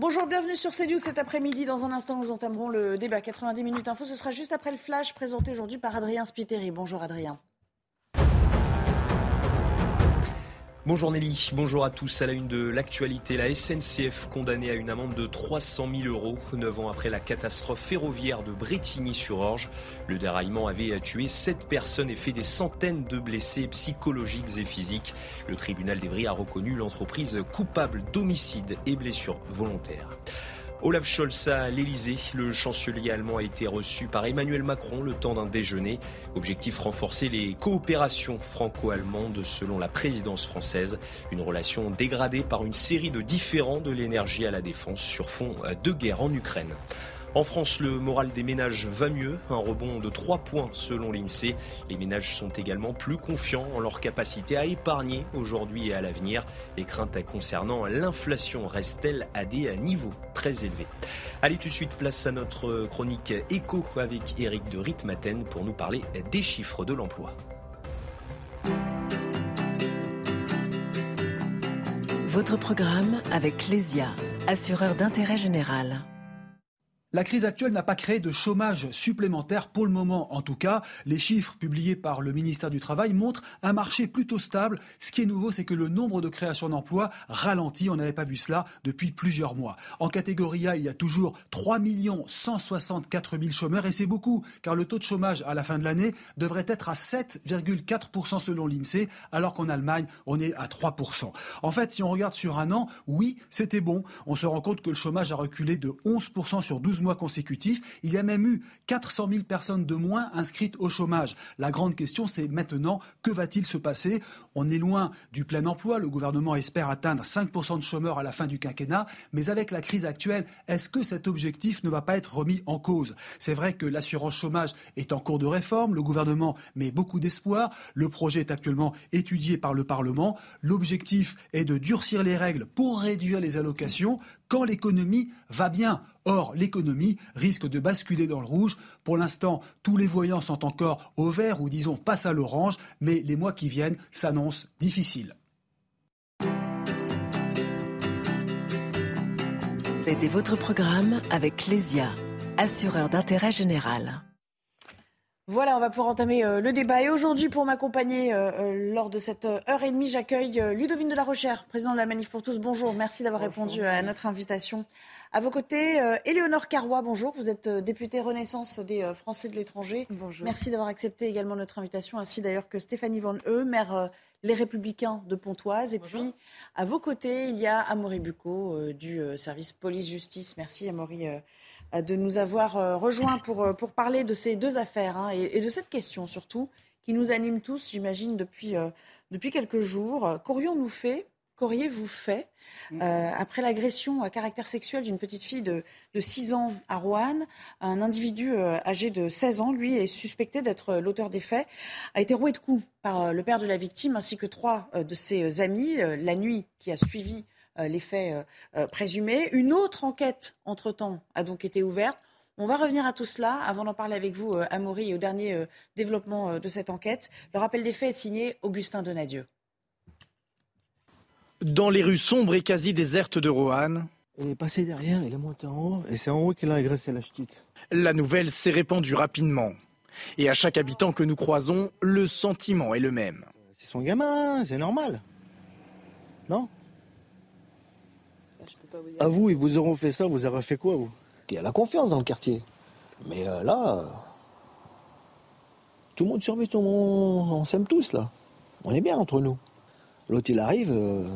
Bonjour, bienvenue sur CNews cet après-midi. Dans un instant, nous entamerons le débat 90 minutes info. Ce sera juste après le flash présenté aujourd'hui par Adrien Spiteri. Bonjour Adrien. Bonjour Nelly, bonjour à tous. À la une de l'actualité, la SNCF condamnée à une amende de 300 000 euros, neuf ans après la catastrophe ferroviaire de Bretigny-sur-Orge. Le déraillement avait tué sept personnes et fait des centaines de blessés psychologiques et physiques. Le tribunal d'Evry a reconnu l'entreprise coupable d'homicide et blessures volontaires. Olaf Scholz à l'Elysée. Le chancelier allemand a été reçu par Emmanuel Macron le temps d'un déjeuner. Objectif renforcer les coopérations franco-allemandes selon la présidence française. Une relation dégradée par une série de différends de l'énergie à la défense sur fond de guerre en Ukraine. En France, le moral des ménages va mieux, un rebond de 3 points selon l'INSEE. Les ménages sont également plus confiants en leur capacité à épargner aujourd'hui et à l'avenir. Les craintes concernant l'inflation restent-elles à des niveaux très élevés? Allez tout de suite, place à notre chronique écho avec Eric de Ritmaten pour nous parler des chiffres de l'emploi. Votre programme avec Clésia, assureur d'intérêt général. La crise actuelle n'a pas créé de chômage supplémentaire pour le moment. En tout cas, les chiffres publiés par le ministère du Travail montrent un marché plutôt stable. Ce qui est nouveau, c'est que le nombre de créations d'emplois ralentit. On n'avait pas vu cela depuis plusieurs mois. En catégorie A, il y a toujours 3 164 000 chômeurs et c'est beaucoup, car le taux de chômage à la fin de l'année devrait être à 7,4% selon l'INSEE, alors qu'en Allemagne, on est à 3%. En fait, si on regarde sur un an, oui, c'était bon. On se rend compte que le chômage a reculé de 11% sur 12 mois consécutifs. Il y a même eu 400 000 personnes de moins inscrites au chômage. La grande question, c'est maintenant, que va-t-il se passer? On est loin du plein emploi. Le gouvernement espère atteindre 5% de chômeurs à la fin du quinquennat. Mais avec la crise actuelle, est-ce que cet objectif ne va pas être remis en cause? C'est vrai que l'assurance chômage est en cours de réforme. Le gouvernement met beaucoup d'espoir. Le projet est actuellement étudié par le Parlement. L'objectif est de durcir les règles pour réduire les allocations quand l'économie va bien. Or, l'économie risque de basculer dans le rouge. Pour l'instant, tous les voyants sont encore au vert ou disons passe à l'orange, mais les mois qui viennent s'annoncent difficiles. C'était votre programme avec Clésia, assureur d'intérêt général. Voilà, on va pouvoir entamer euh, le débat. Et aujourd'hui, pour m'accompagner euh, euh, lors de cette heure et demie, j'accueille Ludovine de la Rochère, président de la Manif pour tous. Bonjour, merci d'avoir répondu à notre invitation. À vos côtés, Éléonore Carrois, bonjour. Vous êtes députée Renaissance des Français de l'étranger. Bonjour. Merci d'avoir accepté également notre invitation, ainsi d'ailleurs que Stéphanie Van Eu, maire Les Républicains de Pontoise. Et puis, à vos côtés, il y a Amaury Bucco du service police-justice. Merci, Amaury euh, de nous avoir euh, rejoints pour, euh, pour parler de ces deux affaires hein, et, de cette question surtout qui nous anime tous, j'imagine, depuis, depuis quelques jours. Qu'aurions-nous fait Qu'auriez-vous fait après l'agression à caractère sexuel d'une petite fille de, de 6 ans à Rouen Un individu âgé de 16 ans, lui, est suspecté d'être l'auteur des faits, a été roué de coups par le père de la victime ainsi que trois de ses amis la nuit qui a suivi euh, les faits euh, euh, présumés. Une autre enquête, entre-temps, a donc été ouverte. On va revenir à tout cela avant d'en parler avec vous, Amaury, et au dernier développement de cette enquête. Le rappel des faits est signé Augustin Donadieu. Dans les rues sombres et quasi désertes de Roanne. Elle est passée derrière, elle est montée en haut, et c'est en haut qu'elle a agressé la petite. La nouvelle s'est répandue rapidement. Et à chaque habitant que nous croisons, le sentiment est le même. C'est son gamin, c'est normal. Non à vous, ils vous auront fait ça, vous aurez fait quoi, vous? Il y a la confiance dans le quartier. Mais euh, là, tout le monde survit, tout le monde, on s'aime tous, là. On est bien entre nous. L'autre, il arrive, euh,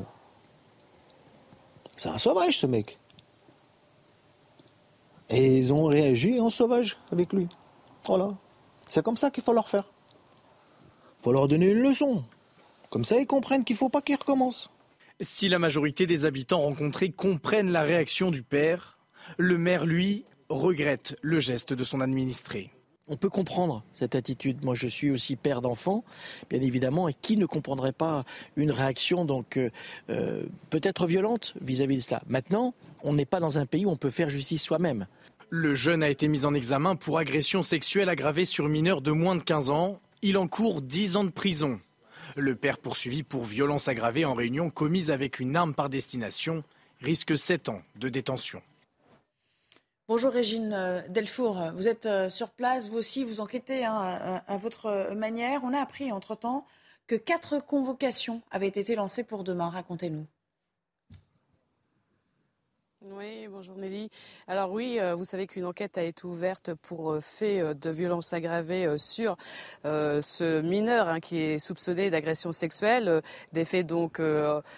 c'est un sauvage, ce mec. Et ils ont réagi en sauvage avec lui. Voilà. C'est comme ça qu'il faut leur faire. Il faut leur donner une leçon. Comme ça, ils comprennent qu'il ne faut pas qu'ils recommencent. Si la majorité des habitants rencontrés comprennent la réaction du père, le maire, lui, regrette le geste de son administré. On peut comprendre cette attitude. Moi, je suis aussi père d'enfants, bien évidemment, et qui ne comprendrait pas une réaction donc euh, euh, peut-être violente vis-à-vis de cela. Maintenant, on n'est pas dans un pays où on peut faire justice soi-même. Le jeune a été mis en examen pour agression sexuelle aggravée sur mineur de moins de 15 ans. Il encourt 10 ans de prison. Le père poursuivi pour violence aggravée en réunion commise avec une arme par destination risque 7 ans de détention. Bonjour Régine euh, Delfour, vous êtes euh, sur place, vous aussi vous enquêtez hein, à, votre manière. On a appris entre-temps que quatre convocations avaient été lancées pour demain. Racontez-nous. Oui, bonjour Nelly. Alors oui, euh, vous savez qu'une enquête a été ouverte pour euh, fait euh, de violence aggravée sur ce mineur hein, qui est soupçonné d'agression sexuelle, des faits donc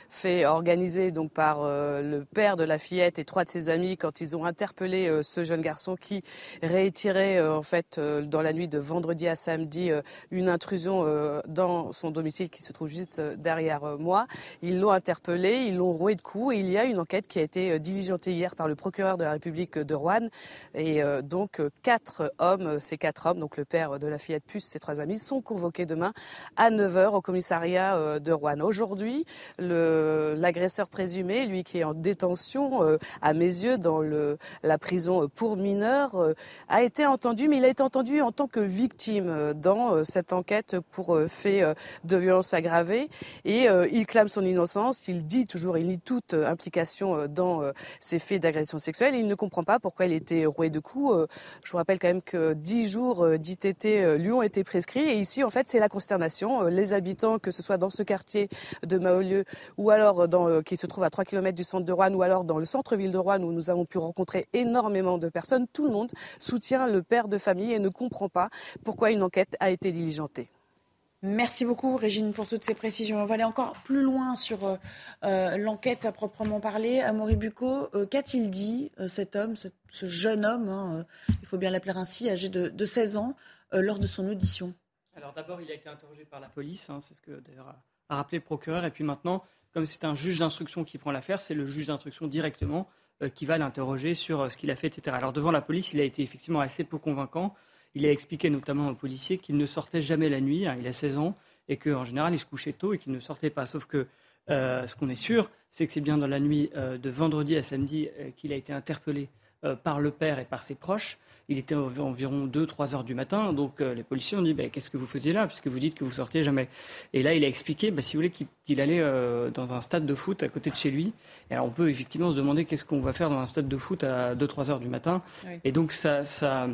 faits organisés donc par le père de la fillette et trois de ses amis quand ils ont interpellé ce jeune garçon qui réitérait en fait dans la nuit de vendredi à samedi une intrusion dans son domicile qui se trouve juste derrière moi. Ils l'ont interpellé, ils l'ont roué de coups et il y a une enquête qui a été diligentée hier par le procureur de la République de Rouen. Et euh, donc, euh, quatre hommes, ces quatre hommes, donc le père de la fillette puce, ses trois amis, sont convoqués demain à 9h au commissariat euh, de Rouen. Aujourd'hui, l'agresseur présumé, lui qui est en détention, à mes yeux, dans le, la prison pour mineurs, a été entendu, mais il a été entendu en tant que victime dans cette enquête pour fait de violence aggravée. Et il clame son innocence, il dit toujours, il nie toute implication dans ces faits d'agression sexuelle. il ne comprend pas pourquoi il était roué de coups. Euh, je vous rappelle quand même que 10 jours euh, d'ITT euh, lui ont été prescrits. Et ici, en fait, c'est la consternation. Les habitants, que ce soit dans ce quartier de Maolieu ou alors qui se trouve à 3 km du centre de Rouen ou alors dans le centre-ville de Rouen où nous avons pu rencontrer énormément de personnes, tout le monde soutient le père de famille et ne comprend pas pourquoi une enquête a été diligentée. Merci beaucoup, Régine, pour toutes ces précisions. On va aller encore plus loin sur euh, euh, l'enquête à proprement parler. Amaury Bucco, euh, qu'a-t-il dit, cet homme, ce, jeune homme, hein, il faut bien l'appeler ainsi, âgé de, 16 ans, lors de son audition? Alors d'abord, il a été interrogé par la police, hein, c'est ce que d'ailleurs a, rappelé le procureur. Et puis maintenant, comme c'est un juge d'instruction qui prend l'affaire, c'est le juge d'instruction directement qui va l'interroger sur ce qu'il a fait, etc. Alors devant la police, il a été effectivement assez peu convaincant. Il a expliqué notamment aux policiers qu'il ne sortait jamais la nuit, hein, il a 16 ans, et qu'en général, il se couchait tôt et qu'il ne sortait pas. Sauf que euh, ce qu'on est sûr, c'est que c'est bien dans la nuit euh, de vendredi à samedi euh, qu'il a été interpellé par le père et par ses proches. Il était environ 2-3 heures du matin, donc les policiers ont dit bah, Qu'est-ce que vous faisiez là Puisque vous dites que vous sortiez jamais. Et là, il a expliqué, bah, si vous voulez, qu'il allait dans un stade de foot à côté de chez lui. Et alors, on peut effectivement se demander qu'est-ce qu'on va faire dans un stade de foot à 2-3 heures du matin. Et donc, ça, ça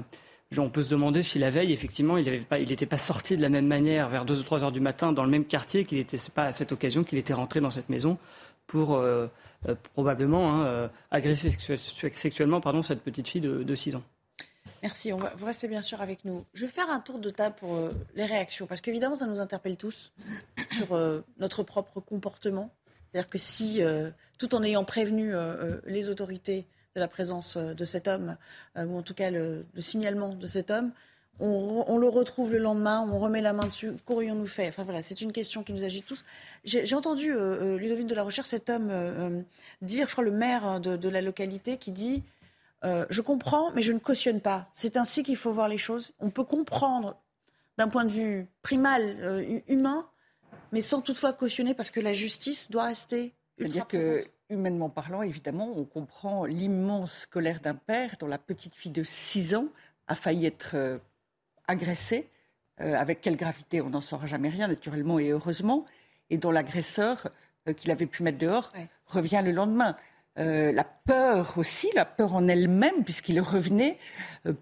on peut se demander si la veille, effectivement, il n'était pas, sorti de la même manière vers 2 ou 3 heures du matin dans le même quartier, qu'il n'était pas à cette occasion qu'il était rentré dans cette maison pour euh, euh, probablement hein, euh, agresser sexuellement pardon, cette petite fille de, 6 ans. Merci. On va, vous restez bien sûr avec nous. Je vais faire un tour de table pour les réactions, parce qu'évidemment, ça nous interpelle tous sur notre propre comportement. C'est-à-dire que si, tout en ayant prévenu les autorités, de la présence euh, de cet homme, euh, ou en tout cas le, signalement de cet homme, on, le retrouve le lendemain, on remet la main dessus, qu'aurions-nous fait? Enfin voilà, c'est une question qui nous agite tous. J'ai entendu euh, Ludovine de la Recherche, cet homme dire, je crois le maire de, la localité, qui dit Je comprends, mais je ne cautionne pas. C'est ainsi qu'il faut voir les choses. On peut comprendre d'un point de vue primal, humain, mais sans toutefois cautionner parce que la justice doit rester. dire que humainement parlant, évidemment, on comprend l'immense colère d'un père dont la petite fille de 6 ans a failli être euh, agressée. Euh, avec quelle gravité, on n'en saura jamais rien, naturellement et heureusement. Et dont l'agresseur, euh, qu'il avait pu mettre dehors, revient le lendemain. la peur aussi, la peur en elle-même, puisqu'il revenait,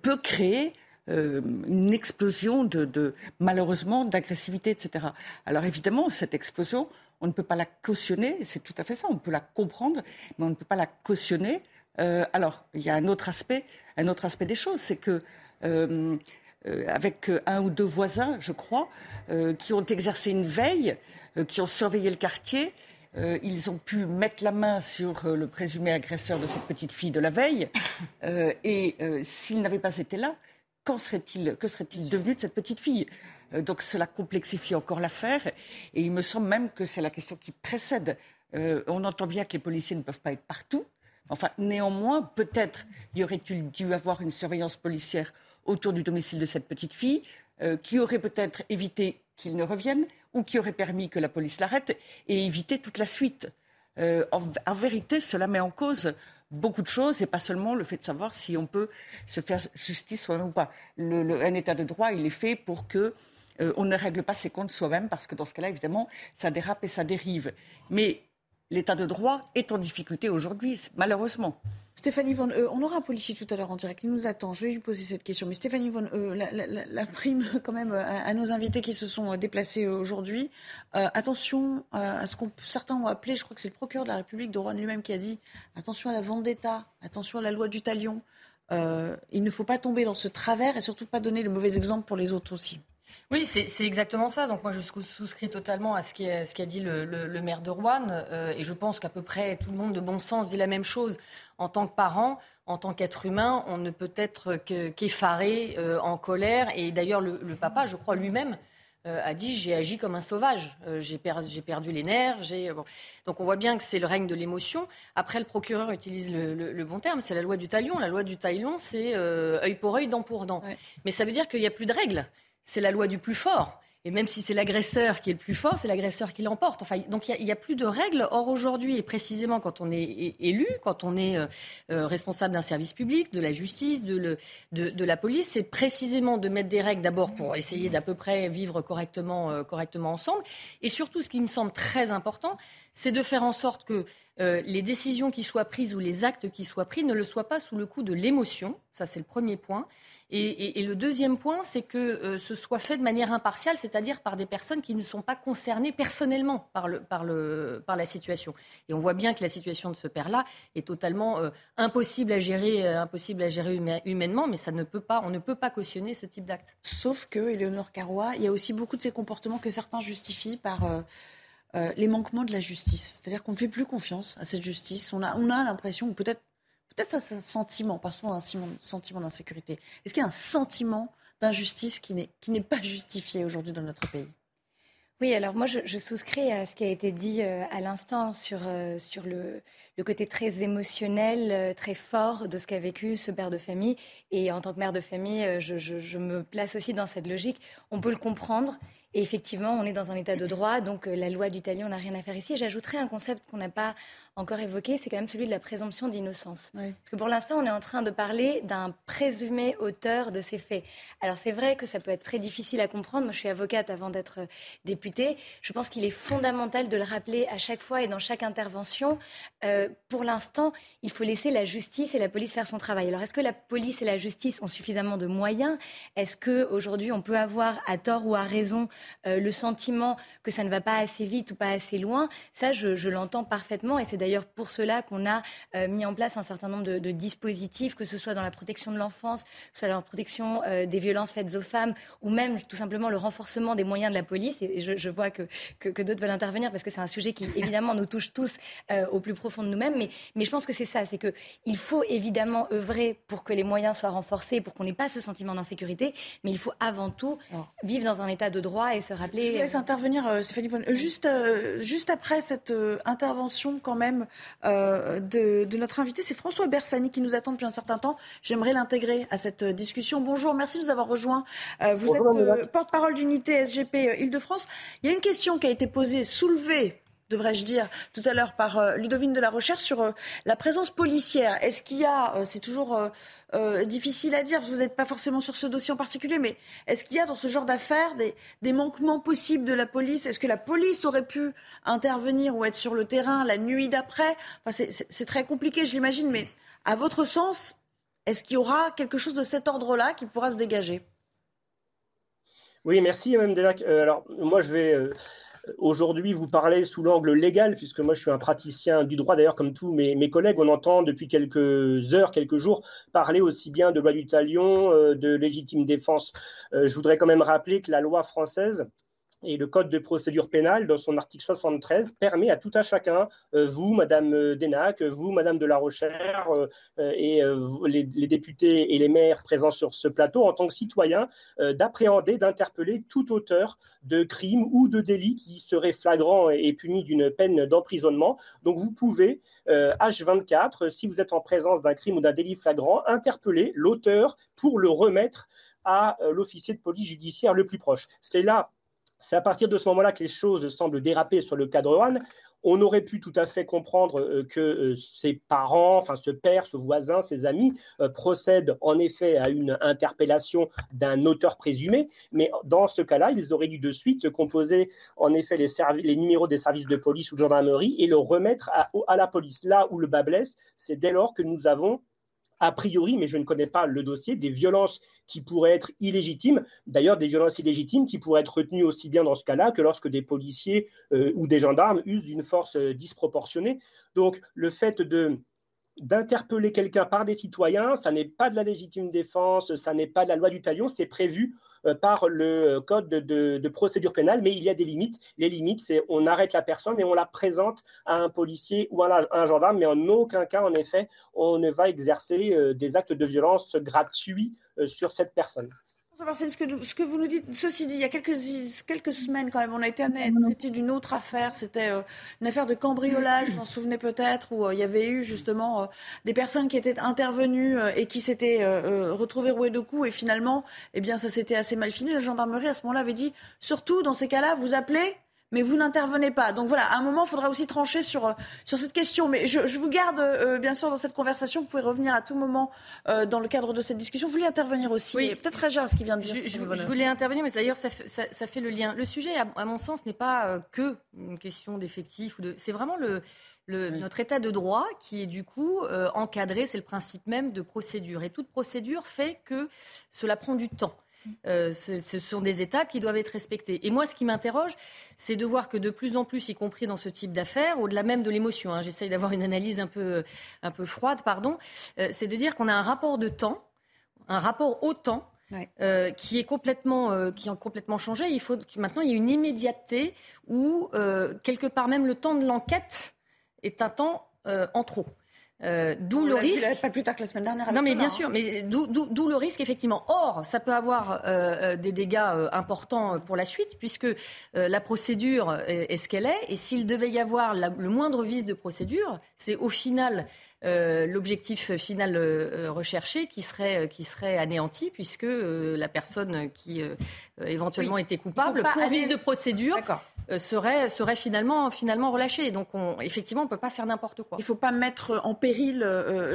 peut créer une explosion de malheureusement d'agressivité, etc. Alors évidemment, cette explosion, on ne peut pas la cautionner, c'est tout à fait ça, on peut la comprendre, mais on ne peut pas la cautionner. Euh, alors, il y a un autre aspect, un autre aspect des choses, c'est que euh, euh, avec un ou deux voisins, je crois, qui ont exercé une veille, qui ont surveillé le quartier, ils ont pu mettre la main sur le présumé agresseur de cette petite fille de la veille, et s'il n'avait pas été là, serait-il, que serait-il devenu de cette petite fille? Donc cela complexifie encore l'affaire et il me semble même que c'est la question qui précède on entend bien que les policiers ne peuvent pas être partout. Enfin, néanmoins, peut-être y aurait-il dû avoir une surveillance policière autour du domicile de cette petite fille, qui aurait peut-être évité qu'il ne revienne ou qui aurait permis que la police l'arrête et éviter toute la suite. en, vérité, cela met en cause beaucoup de choses et pas seulement le fait de savoir si on peut se faire justice ou pas. Un état de droit, il est fait pour que euh, on ne règle pas ses comptes soi-même parce que dans ce cas-là, évidemment, ça dérape et ça dérive. Mais l'état de droit est en difficulté aujourd'hui, malheureusement. Stéphanie Von on aura un policier tout à l'heure en direct, il nous attend. Je vais lui poser cette question. Mais Stéphanie Von la, prime quand même à, nos invités qui se sont déplacés aujourd'hui. Euh, attention à ce qu'on certains ont appelé, je crois que c'est le procureur de la République de Rouen lui-même qui a dit attention à la vendetta, attention à la loi du talion. Euh, il ne faut pas tomber dans ce travers et surtout pas donner le mauvais exemple pour les autres aussi. Oui, c'est exactement ça. Donc moi, je souscris totalement à ce qu'a dit le, maire de Rouen. Euh, et je pense qu'à peu près tout le monde de bon sens dit la même chose. En tant que parent, en tant qu'être humain, on ne peut être qu'effaré, euh, en colère. Et d'ailleurs, le, papa, je crois lui-même, euh, a dit j'ai agi comme un sauvage, j'ai perdu les nerfs. Donc on voit bien que c'est le règne de l'émotion. Après, le procureur utilise le, bon terme, c'est la loi du talion. La loi du talion, c'est œil pour œil, dent pour dent. Mais ça veut dire qu'il n'y a plus de règles c'est la loi du plus fort. Et même si c'est l'agresseur qui est le plus fort, c'est l'agresseur qui l'emporte. Enfin, donc il n'y a, plus de règles. Or aujourd'hui, et précisément quand on est élu, quand on est euh, euh, responsable d'un service public, de la justice, de, la police, c'est précisément de mettre des règles d'abord pour essayer d'à peu près vivre correctement, euh, correctement ensemble. Et surtout, ce qui me semble très important, c'est de faire en sorte que les décisions qui soient prises ou les actes qui soient pris ne le soient pas sous le coup de l'émotion. Ça, c'est le premier point. Et, le deuxième point, c'est que euh, ce soit fait de manière impartiale, c'est-à-dire par des personnes qui ne sont pas concernées personnellement par, la situation. Et on voit bien que la situation de ce père-là est totalement euh, impossible à gérer, euh, impossible à gérer humainement, mais ça ne peut pas, on ne peut pas cautionner ce type d'acte. Sauf que, Éléonore Carrois, il y a aussi beaucoup de ces comportements que certains justifient par les manquements de la justice. C'est-à-dire qu'on ne fait plus confiance à cette justice. On a, on a l'impression, ou peut-être un sentiment, passons un sentiment d'insécurité. Est-ce qu'il y a un sentiment d'injustice qui n'est pas justifié aujourd'hui dans notre pays? Oui, alors moi je, souscris à ce qui a été dit euh, à l'instant sur, euh, sur le, le, côté très émotionnel, euh, très fort de ce qu'a vécu ce père de famille. Et en tant que mère de famille, je, je, me place aussi dans cette logique. On peut le comprendre. Et effectivement, on est dans un état de droit, donc la loi du talion n'a rien à faire ici. Et j'ajouterais un concept qu'on n'a pas encore évoqué, c'est quand même celui de la présomption d'innocence. Parce que pour l'instant, on est en train de parler d'un présumé auteur de ces faits. Alors c'est vrai que ça peut être très difficile à comprendre. Moi, je suis avocate avant d'être euh, députée. Je pense qu'il est fondamental de le rappeler à chaque fois et dans chaque intervention. Euh, pour l'instant, il faut laisser la justice et la police faire son travail. Alors est-ce que la police et la justice ont suffisamment de moyens? Est-ce que aujourd'hui on peut avoir à tort ou à raison euh, le sentiment que ça ne va pas assez vite ou pas assez loin Ça, je, je l'entends parfaitement et c'est d'ailleurs pour cela qu'on a euh, mis en place un certain nombre de, dispositifs, que ce soit dans la protection de l'enfance, que ce soit dans la protection euh, des violences faites aux femmes, ou même tout simplement le renforcement des moyens de la police. Et je, vois que, que, d'autres veulent intervenir parce que c'est un sujet qui évidemment nous touche tous au plus profond de nous-mêmes. Mais, mais je pense que c'est ça, c'est qu'il faut évidemment œuvrer pour que les moyens soient renforcés, pour qu'on n'ait pas ce sentiment d'insécurité, mais il faut avant tout vivre dans un état de droit et se rappeler. Je laisse intervenir Stéphanie Juste, juste après cette intervention quand même euh, de, notre invité. C'est François Bersani qui nous attend depuis un certain temps. J'aimerais l'intégrer à cette discussion. Bonjour, merci de nous avoir rejoints. Euh, vous êtes euh, porte-parole d'unité SGP Île-de-France. Il y a une question qui a été posée, soulevée devrais-je dire, tout à l'heure par Ludovine de la Recherche sur la présence policière. Est-ce qu'il y a, c'est toujours euh, difficile à dire, vous n'êtes pas forcément sur ce dossier en particulier, mais est-ce qu'il y a dans ce genre d'affaires des, manquements possibles de la police? Est-ce que la police aurait pu intervenir ou être sur le terrain la nuit d'après? Enfin, C'est très compliqué, je l'imagine, mais à votre sens, est-ce qu'il y aura quelque chose de cet ordre-là qui pourra se dégager? Oui, merci, Mme Delac. Euh, alors, moi, je vais euh, aujourd'hui vous parler sous l'angle légal, puisque moi je suis un praticien du droit, d'ailleurs comme tous mes, collègues, on entend depuis quelques heures, quelques jours, parler aussi bien de loi du talion, euh, de légitime défense. Euh, je voudrais quand même rappeler que la loi française et le Code de procédure pénale, dans son article 73, permet à tout à chacun, euh, vous, Madame euh, Denac, vous, Madame de la Rochère, euh, et les, députés et les maires présents sur ce plateau, en tant que citoyens, d'appréhender, d'interpeller tout auteur de crime ou de délit qui serait flagrant et, puni d'une peine d'emprisonnement. Donc vous pouvez, H24, si vous êtes en présence d'un crime ou d'un délit flagrant, interpeller l'auteur pour le remettre à l'officier de police judiciaire le plus proche. C'est là c'est à partir de ce moment-là que les choses semblent déraper sur le cadre One. On aurait pu tout à fait comprendre euh, que euh, ses parents, enfin ce père, ce voisin, ses amis euh, procèdent en effet à une interpellation d'un auteur présumé, mais dans ce cas-là, ils auraient dû de suite composer en effet les, numéros des services de police ou de gendarmerie et le remettre à la police. Là où le bas blesse, c'est dès lors que nous avons a priori, mais je ne connais pas le dossier, des violences qui pourraient être illégitimes, d'ailleurs des violences illégitimes qui pourraient être retenues aussi bien dans ce cas-là que lorsque des policiers euh, ou des gendarmes usent d'une force euh, disproportionnée. Donc le fait de d'interpeller quelqu'un par des citoyens, ça n'est pas de la légitime défense, ça n'est pas de la loi du talion, c'est prévu euh, par le code de, procédure pénale, mais il y a des limites. Les limites, c'est on arrête la personne et on la présente à un policier ou à un gendarme, mais en aucun cas, en effet, on ne va exercer euh, des actes de violence gratuits euh, sur cette personne ce que, ce que vous nous dites. Ceci dit, il y a quelques, quelques semaines quand même, on a été amené à être traité d'une autre affaire. C'était euh, une affaire de cambriolage, vous en souvenez peut-être, où euh, il y avait eu justement euh, des personnes qui étaient intervenues et qui s'étaient retrouvées rouées de coups. Et finalement, eh bien, ça s'était assez mal fini. La gendarmerie, à ce moment-là, avait dit, surtout dans ces cas-là, vous appelez mais vous n'intervenez pas. Donc voilà, à un moment, il faudra aussi trancher sur, euh, sur cette question. Mais je, je vous garde, euh, bien sûr, dans cette conversation. Vous pouvez revenir à tout moment euh, dans le cadre de cette discussion. Vous voulez intervenir aussi Oui. Peut-être réagir à ce qui vient de dire. Je, je, voulais intervenir, mais d'ailleurs, ça, ça, ça, fait le lien. Le sujet, à, mon sens, n'est pas que une question d'effectifs. De... C'est vraiment le, le, notre état de droit qui est du coup encadré. C'est le principe même de procédure. Et toute procédure fait que cela prend du temps. Euh, ce, sont des étapes qui doivent être respectées. Et moi, ce qui m'interroge, c'est de voir que de plus en plus, y compris dans ce type d'affaires, au-delà même de l'émotion, hein, j'essaye d'avoir une analyse un peu, un peu froide, pardon, euh, c'est de dire qu'on a un rapport de temps, un rapport au temps. Euh, qui est complètement qui a complètement changé. Il faut maintenant il y a une immédiateté où quelque part même le temps de l'enquête est un temps en trop. Euh, d'où le risque. Pas plus tard que la semaine dernière. non, mais bien sûr, mais d'où le risque effectivement. Or, ça peut avoir euh, euh, des dégâts importants pour la suite, puisque la procédure est, ce qu'elle est, et s'il devait y avoir le moindre vice de procédure, c'est au final euh, l'objectif final euh, euh, recherché qui serait, qui serait anéanti puisque la personne qui éventuellement était coupable pour vice de procédure serait, serait finalement, finalement relâchée. Donc on, effectivement, on ne peut pas faire n'importe quoi. Il ne faut pas mettre en péril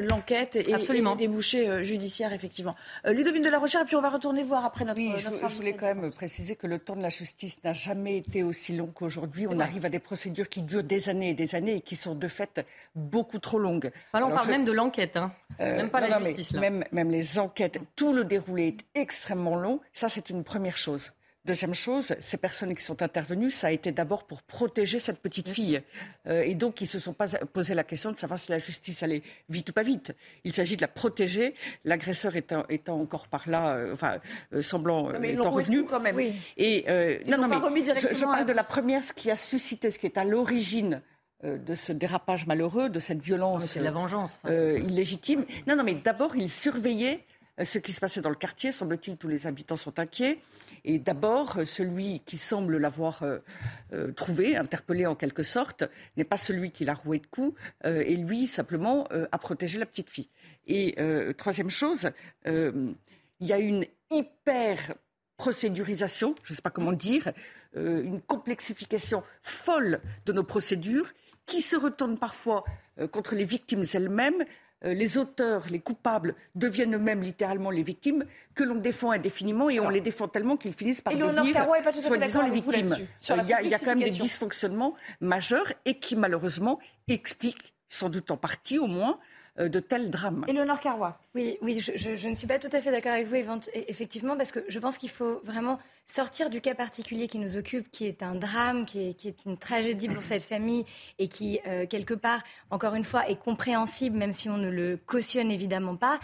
l'enquête et, les débouchés judiciaires, effectivement. Ludovine de la Recherche, et puis on va retourner voir après notre... Oui, je, voulais quand même préciser que le temps de la justice n'a jamais été aussi long qu'aujourd'hui. On arrive à des procédures qui durent des années et des années et qui sont de fait beaucoup trop longues on parle même de l'enquête, hein. Euh, même pas la justice. Même, même les enquêtes, tout le déroulé est extrêmement long. Ça, c'est une première chose. Deuxième chose, ces personnes qui sont intervenues, ça a été d'abord pour protéger cette petite fille. Euh, et donc, ils ne se sont pas posé la question de savoir si la justice allait vite ou pas vite. Il s'agit de la protéger, l'agresseur étant, étant, encore par là, euh, enfin, semblant étant revenu. Quand même. Oui. Et, non, non, mais je, je parle de la première, ce qui a suscité, ce qui est à l'origine euh, de ce dérapage malheureux, de cette violence c'est la vengeance. Euh, illégitime. Non, non, mais d'abord, il surveillait euh, ce qui se passait dans le quartier. Semble-t-il, tous les habitants sont inquiets. Et d'abord, celui qui semble l'avoir trouvé, interpellé en quelque sorte, n'est pas celui qui l'a roué de coups, et lui, simplement, a protégé la petite fille. Et troisième chose, il y a une hyper procédurisation, je ne sais pas comment dire, une complexification folle de nos procédures qui se retournent parfois euh, contre les victimes elles-mêmes. Euh, les auteurs, les coupables deviennent eux-mêmes littéralement les victimes que l'on défend indéfiniment et on les défend tellement qu'ils finissent par devenir soi-disant les victimes. Euh, il y, a quand même des dysfonctionnements majeurs et qui malheureusement expliquent, sans doute en partie au moins, de tels drames. Carrois. Oui, oui je, ne suis pas tout à fait d'accord avec vous, effectivement, parce que je pense qu'il faut vraiment sortir du cas particulier qui nous occupe, qui est un drame, qui est, une tragédie pour cette famille et qui, euh, quelque part, encore une fois, est compréhensible, même si on ne le cautionne évidemment pas.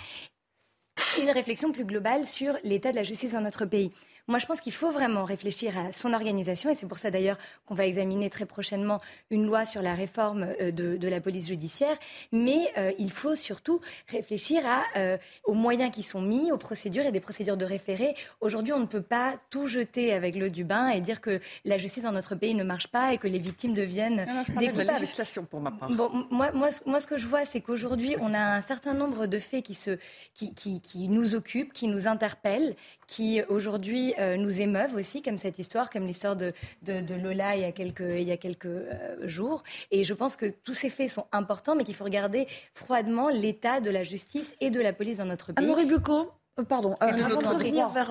Une réflexion plus globale sur l'état de la justice dans notre pays. Moi, je pense qu'il faut vraiment réfléchir à son organisation et c'est pour ça d'ailleurs qu'on va examiner très prochainement une loi sur la réforme euh, de, la police judiciaire. Mais euh, il faut surtout réfléchir à, aux moyens qui sont mis, aux procédures et des procédures de référé. Aujourd'hui, on ne peut pas tout jeter avec l'eau du bain et dire que la justice dans notre pays ne marche pas et que les victimes deviennent des coupables. la législation pour ma part. Bon, moi, moi, moi, ce que je vois, c'est qu'aujourd'hui, on a un certain nombre de faits qui, se, qui, qui, qui nous occupent, qui nous interpellent, qui aujourd'hui euh, nous émeuvent aussi, comme cette histoire, comme l'histoire de, de, de, Lola il y a quelques, il y a quelques euh, jours. Et je pense que tous ces faits sont importants, mais qu'il faut regarder froidement l'état de la justice et de la police dans notre pays. Amaury Bucco euh, Pardon, avant de revenir vers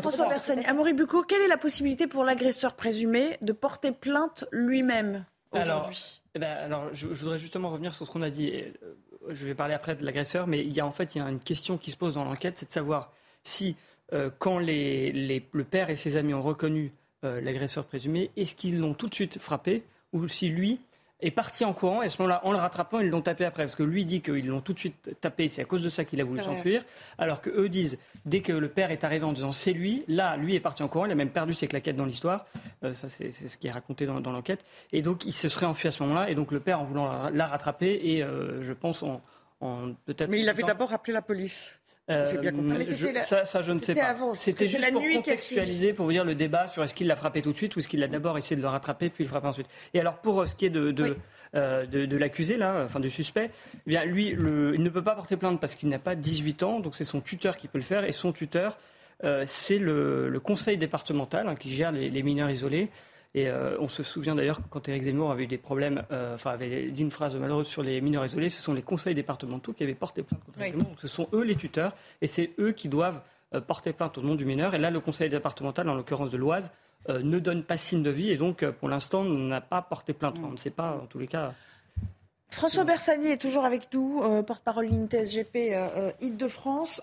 François Bersani, Amaury Bucco, quelle est la possibilité pour l'agresseur présumé de porter plainte lui-même aujourd'hui? eh ben, alors, je, voudrais justement revenir sur ce qu'on a dit. Je vais parler après de l'agresseur, mais il y a en fait il y a une question qui se pose dans l'enquête, c'est de savoir si euh, quand le père et ses amis ont reconnu euh, l'agresseur présumé, est-ce qu'ils l'ont tout de suite frappé ou si lui est parti en courant et à ce moment-là, en le rattrapant, ils l'ont tapé après? Parce que lui dit qu'ils l'ont tout de suite tapé, c'est à cause de ça qu'il a voulu s'enfuir. Alors que eux disent, dès que le père est arrivé en disant c'est lui, là, lui est parti en courant, il a même perdu ses claquettes dans l'histoire. Euh, ça, c'est ce qui est raconté dans, l'enquête. Et donc, il se serait enfui à ce moment-là. Et donc, le père, en voulant la, rattraper, et je pense en, en peut-être. Mais il avait d'abord appelé la police. Euh, ça, je ne sais pas. C'était juste pour contextualiser, pour vous dire le débat sur est-ce qu'il l'a frappé tout de suite ou est-ce qu'il a d'abord essayé de le rattraper puis le frapper ensuite. Et alors pour euh, ce qui est de, de, euh, de, l'accusé là, enfin du suspect, eh bien lui, le, il ne peut pas porter plainte parce qu'il n'a pas 18 ans, donc c'est son tuteur qui peut le faire et son tuteur, c'est le, le, conseil départemental hein, qui gère les mineurs isolés. Et euh, on se souvient d'ailleurs que quand Éric Zemmour avait eu des problèmes, euh, enfin avait dit une phrase malheureuse sur les mineurs isolés, ce sont les conseils départementaux qui avaient porté plainte contre Éric Zemmour. Donc ce sont eux les tuteurs et c'est eux qui doivent euh, porter plainte au nom du mineur. Et là, le conseil départemental, en l'occurrence de l'Oise, ne donne pas signe de vie et donc pour l'instant n'a pas porté plainte. on ne sait pas, en tous les cas. François Bersani est toujours avec nous, porte-parole unité SGP Île-de-France.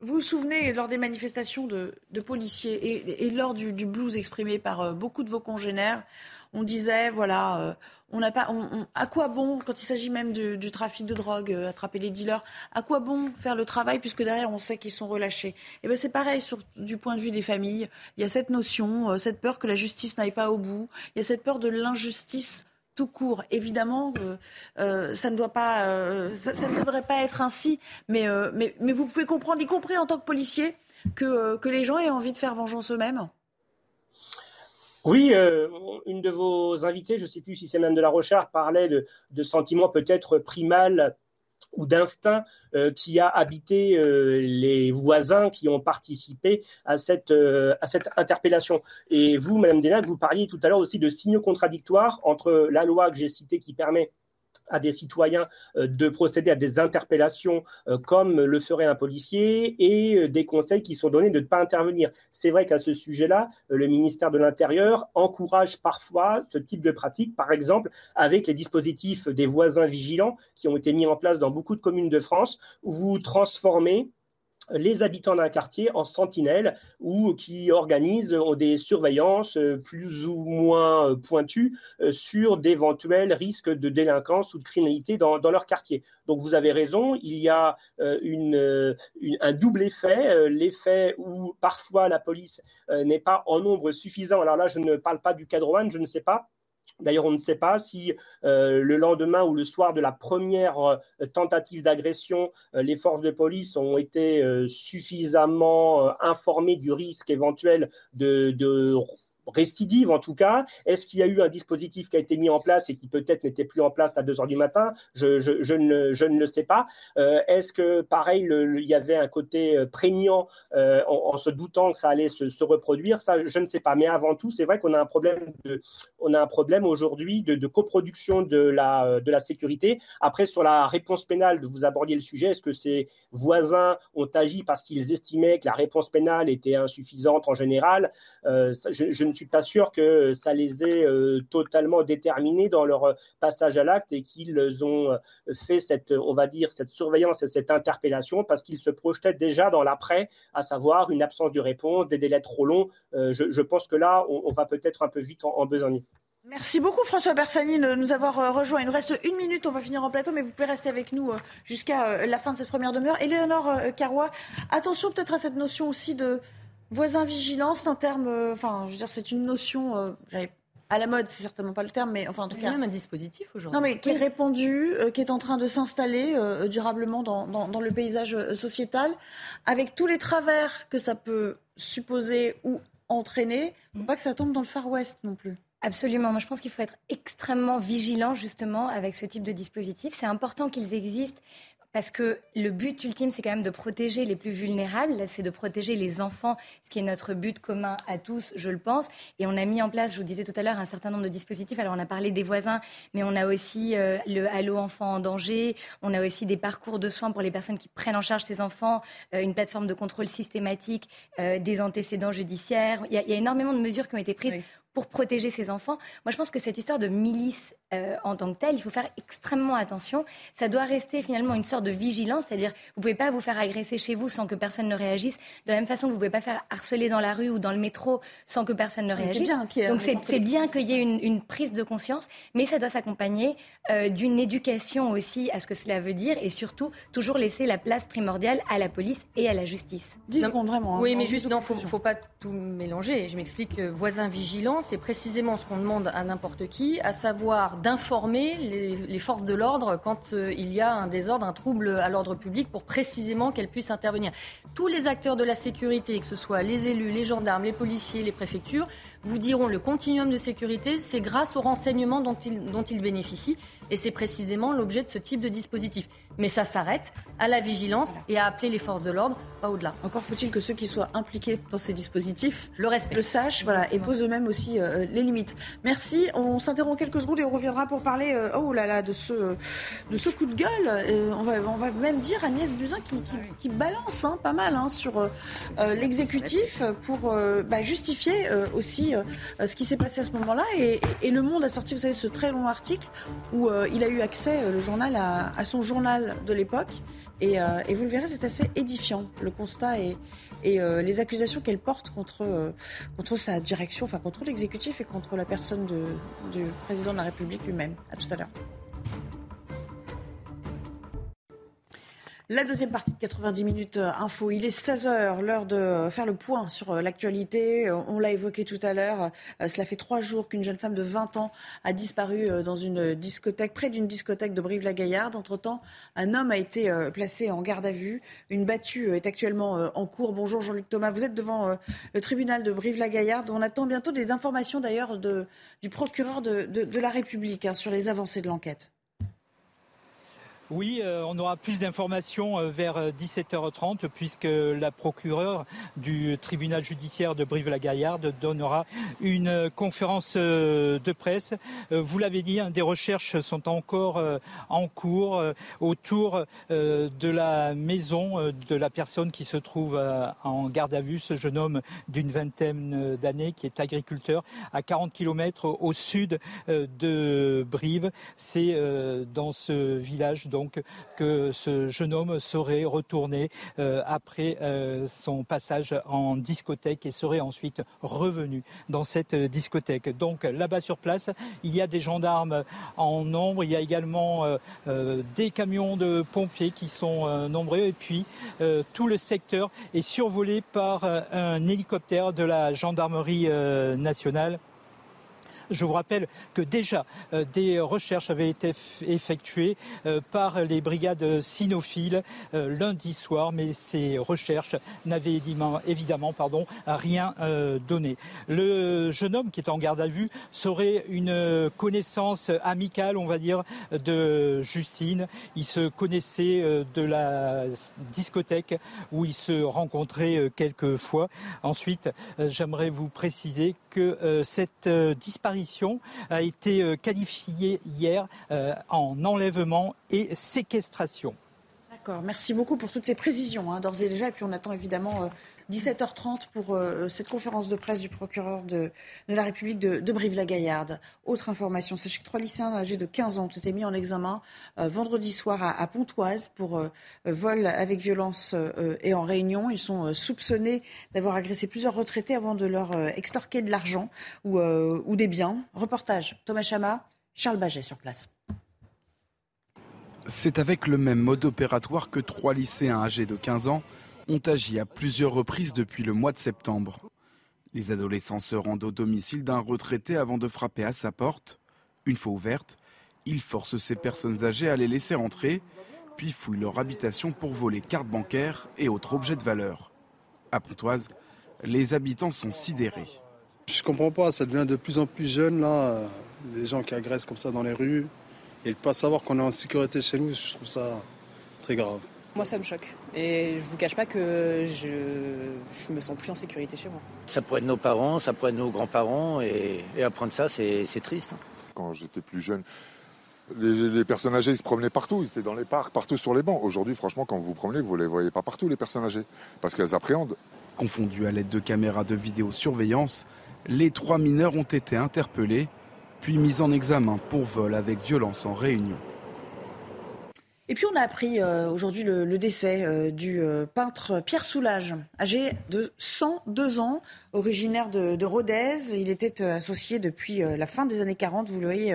Vous vous souvenez, lors des manifestations de, policiers et, lors du, blues exprimé par euh, beaucoup de vos congénères, on disait, voilà, euh, on n'a pas, à quoi bon, quand il s'agit même du, trafic de drogue, euh, attraper les dealers, à quoi bon faire le travail puisque derrière on sait qu'ils sont relâchés? Et eh ben c'est pareil sur, du point de vue des familles. Il y a cette notion, cette peur que la justice n'aille pas au bout. Il y a cette peur de l'injustice tout court. Évidemment, euh, euh, ça ne doit pas, euh, ça, ne devrait pas être ainsi. Mais, mais, mais, vous pouvez comprendre, y compris en tant que policier, que, que les gens aient envie de faire vengeance eux-mêmes. Oui, une de vos invités, je ne sais plus si c'est même de la Rochard, parlait de, de sentiments peut-être primal ou d'instinct euh, qui a habité euh, les voisins qui ont participé à cette, euh, interpellation. Et vous, Madame Denac, vous parliez tout à l'heure aussi de signaux contradictoires entre la loi que j'ai citée qui permet à des citoyens euh, de procéder à des interpellations euh, comme le ferait un policier et euh, des conseils qui sont donnés de ne pas intervenir. C'est vrai qu'à ce sujet-là, le ministère de l'Intérieur encourage parfois ce type de pratique, par exemple avec les dispositifs des voisins vigilants qui ont été mis en place dans beaucoup de communes de France, où vous transformez les habitants d'un quartier en sentinelles ou qui organisent des surveillances euh, plus ou moins euh, pointues euh, sur d'éventuels risques de délinquance ou de criminalité dans, leur quartier. Donc vous avez raison, il y a un double effet, l'effet où parfois la police n'est pas en nombre suffisant. Alors là, je ne parle pas du cadre je ne sais pas, D'ailleurs, on ne sait pas si euh, le lendemain ou le soir de la première euh, tentative d'agression, euh, les forces de police ont été suffisamment informées du risque éventuel de, de récidive en tout cas Est-ce qu'il y a eu un dispositif qui a été mis en place et qui peut-être n'était plus en place à 2 heures du matin? Je, ne, le sais pas. Euh, Est-ce que pareil, il y avait un côté euh, prégnant euh, en, se doutant que ça allait se, reproduire? Ça, je ne sais pas. Mais avant tout, c'est vrai qu'on a un problème, a problème aujourd'hui de, coproduction de la, de la sécurité. Après, sur la réponse pénale, vous abordiez le sujet. Est-ce que ces voisins ont agi parce qu'ils estimaient que la réponse pénale était insuffisante en général? Je ne ne suis pas sûr que ça les ait euh, totalement déterminés dans leur euh, passage à l'acte et qu'ils ont euh, fait cette, on va dire, cette surveillance et cette interpellation parce qu'ils se projetaient déjà dans l'après, à savoir une absence de réponse, des délais trop longs. Je, pense que là, on, va peut-être un peu vite en, besogne. Merci beaucoup François Bersani de nous avoir rejoint. Il nous reste une minute, on va finir en plateau, mais vous pouvez rester avec nous jusqu'à la fin de cette première demi-heure. Éléonore Carrois, attention peut-être à cette notion aussi de Voisin vigilant, c'est un terme, enfin, je veux dire, c'est une notion, à la mode, c'est certainement pas le terme, mais enfin, c'est même un dispositif aujourd'hui. Non, mais qui est répandu, qui est en train de s'installer durablement dans, dans, le paysage sociétal, avec tous les travers que ça peut supposer ou entraîner. Il ne faut pas que ça tombe dans le Far West non plus. Absolument. Moi, je pense qu'il faut être extrêmement vigilant justement avec ce type de dispositif. C'est important qu'ils existent parce que le but ultime, c'est quand même de protéger les plus vulnérables. C'est de protéger les enfants, ce qui est notre but commun à tous, je le pense. Et on a mis en place, je vous disais tout à l'heure, un certain nombre de dispositifs. Alors, on a parlé des voisins, mais on a aussi euh, le Allo Enfants en danger. On a aussi des parcours de soins pour les personnes qui prennent en charge ces enfants, euh, une plateforme de contrôle systématique euh, des antécédents judiciaires. Il y, a, énormément de mesures qui ont été prises pour protéger ses enfants. Moi, je pense que cette histoire de milice euh, en tant que telle, il faut faire extrêmement attention. Ça doit rester finalement une sorte de vigilance, c'est-à-dire vous pouvez pas vous faire agresser chez vous sans que personne ne réagisse. De la même façon que vous pouvez pas faire harceler dans la rue ou dans le métro sans que personne ne réagisse. Bien Donc c'est bien qu'il y ait une, prise de conscience, mais ça doit s'accompagner euh, d'une éducation aussi à ce que cela veut dire et surtout toujours laisser la place primordiale à la police et à la justice. 10 secondes vraiment. Hein. oui, mais juste non, faut, faut pas tout mélanger. Je m'explique. Voisin vigilant, c'est précisément ce qu'on demande à n'importe qui, à savoir d'informer les, forces de l'ordre quand euh, il y a un désordre, un trouble à l'ordre public, pour précisément qu'elles puissent intervenir. Tous les acteurs de la sécurité, que ce soit les élus, les gendarmes, les policiers, les préfectures, vous diront le continuum de sécurité, c'est grâce aux renseignements dont ils, dont ils bénéficient, et c'est précisément l'objet de ce type de dispositif. Mais ça s'arrête à la vigilance et à appeler les forces de l'ordre, pas au-delà. Encore faut-il que ceux qui soient impliqués dans ces dispositifs le, respect. le sachent voilà, et posent eux-mêmes aussi euh, les limites. Merci. On s'interrompt quelques secondes et on reviendra pour parler euh, oh là là, de, ce, de ce coup de gueule. Euh, on, va, on va même dire Agnès Buzyn qui, qui, balance hein, pas mal hein, sur l'exécutif pour bah, justifier aussi ce qui s'est passé à ce moment-là. Et, Le Monde a sorti, vous savez, ce très long article où il a eu accès, le journal, à son journal de l'époque. Euh, et, vous le verrez, c'est assez édifiant, le constat et, et euh, les accusations qu'elle porte contre, euh, contre sa direction, enfin contre l'exécutif et contre la personne de, du président de la République lui-même. À tout à l'heure. La deuxième partie de 90 minutes euh, info. Il est 16h, l'heure de faire le point sur euh, l'actualité. Euh, on l'a évoqué tout à l'heure. Cela fait trois jours qu'une jeune femme de 20 ans a disparu dans une discothèque, près d'une discothèque de Brive-la-Gaillarde. Entre-temps, un homme a été placé en garde à vue. Une battue est actuellement en cours. Bonjour Jean-Luc Thomas. Vous êtes devant le tribunal de Brive-la-Gaillarde. On attend bientôt des informations d'ailleurs du procureur de, la République hein, sur les avancées de l'enquête. Oui, euh, on aura plus d'informations euh, vers 17h30 euh, puisque la procureure du tribunal judiciaire de Brive-la-Gaillarde donnera une conférence de presse. Vous l'avez dit, hein, des recherches sont encore en cours autour de la maison de la personne qui se trouve en garde à vue, ce jeune homme d'une vingtaine d'années qui est agriculteur à 40 km au sud de Brive. C'est dans ce village donc que ce jeune homme serait retourné euh, après euh, son passage en discothèque et serait ensuite revenu dans cette discothèque. Donc là-bas sur place, il y a des gendarmes en nombre, il y a également euh, des camions de pompiers qui sont nombreux et puis tout le secteur est survolé par un hélicoptère de la gendarmerie nationale. Je vous rappelle que déjà euh, des recherches avaient été effectuées euh, par les brigades cynophiles euh, lundi soir, mais ces recherches n'avaient évidemment rien donné. Le jeune homme qui est en garde à vue serait une connaissance amicale, on va dire, de Justine. Il se connaissait de la discothèque où ils se rencontraient quelques fois. Ensuite, j'aimerais vous préciser que cette disparition a été euh, qualifiée hier euh, en enlèvement et séquestration. D'accord, merci beaucoup pour toutes ces précisions, hein, d'ores et déjà. Et puis on attend évidemment euh, 17h30 pour euh, cette conférence de presse du procureur de, la République de, Brive-la-Gaillarde. Autre information, sachez que trois lycéens âgés de 15 ans ont été mis en examen euh, vendredi soir à, Pontoise pour euh, vol avec violence et en réunion. Ils sont soupçonnés d'avoir agressé plusieurs retraités avant de leur extorquer de l'argent ou, ou, des biens. Reportage Thomas Chama, Charles Baget sur place. C'est avec le même mode opératoire que trois lycéens âgés de 15 ans ont agi à plusieurs reprises depuis le mois de septembre. Les adolescents se rendent au domicile d'un retraité avant de frapper à sa porte. Une fois ouverte, ils forcent ces personnes âgées à les laisser entrer, puis fouillent leur habitation pour voler cartes bancaires et autres objets de valeur. À Pontoise, les habitants sont sidérés. Je comprends pas, ça devient de plus en plus jeune là, les gens qui agressent comme ça dans les rues. Et de pas savoir qu'on est en sécurité chez nous, je trouve ça très grave. Moi, ça me choque. Et je vous cache pas que je, je me sens plus en sécurité chez moi. Ça pourrait être nos parents, ça pourrait être nos grands-parents, et, et apprendre ça, c'est triste. Quand j'étais plus jeune, les, les, personnes âgées, ils se promenaient partout, ils étaient dans les parcs, partout sur les bancs. Aujourd'hui, franchement, quand vous vous promenez, vous ne les voyez pas partout, les personnes âgées, parce qu'elles appréhendent. Confondus à l'aide de caméras de vidéosurveillance, les trois mineurs ont été interpellés, puis mis en examen pour vol avec violence en réunion. Et puis on a appris euh, aujourd'hui le, le, décès euh, du euh, peintre Pierre Soulages, âgé de 102 ans, originaire de, de Rodez. Il était associé depuis la fin des années 40, vous le voyez,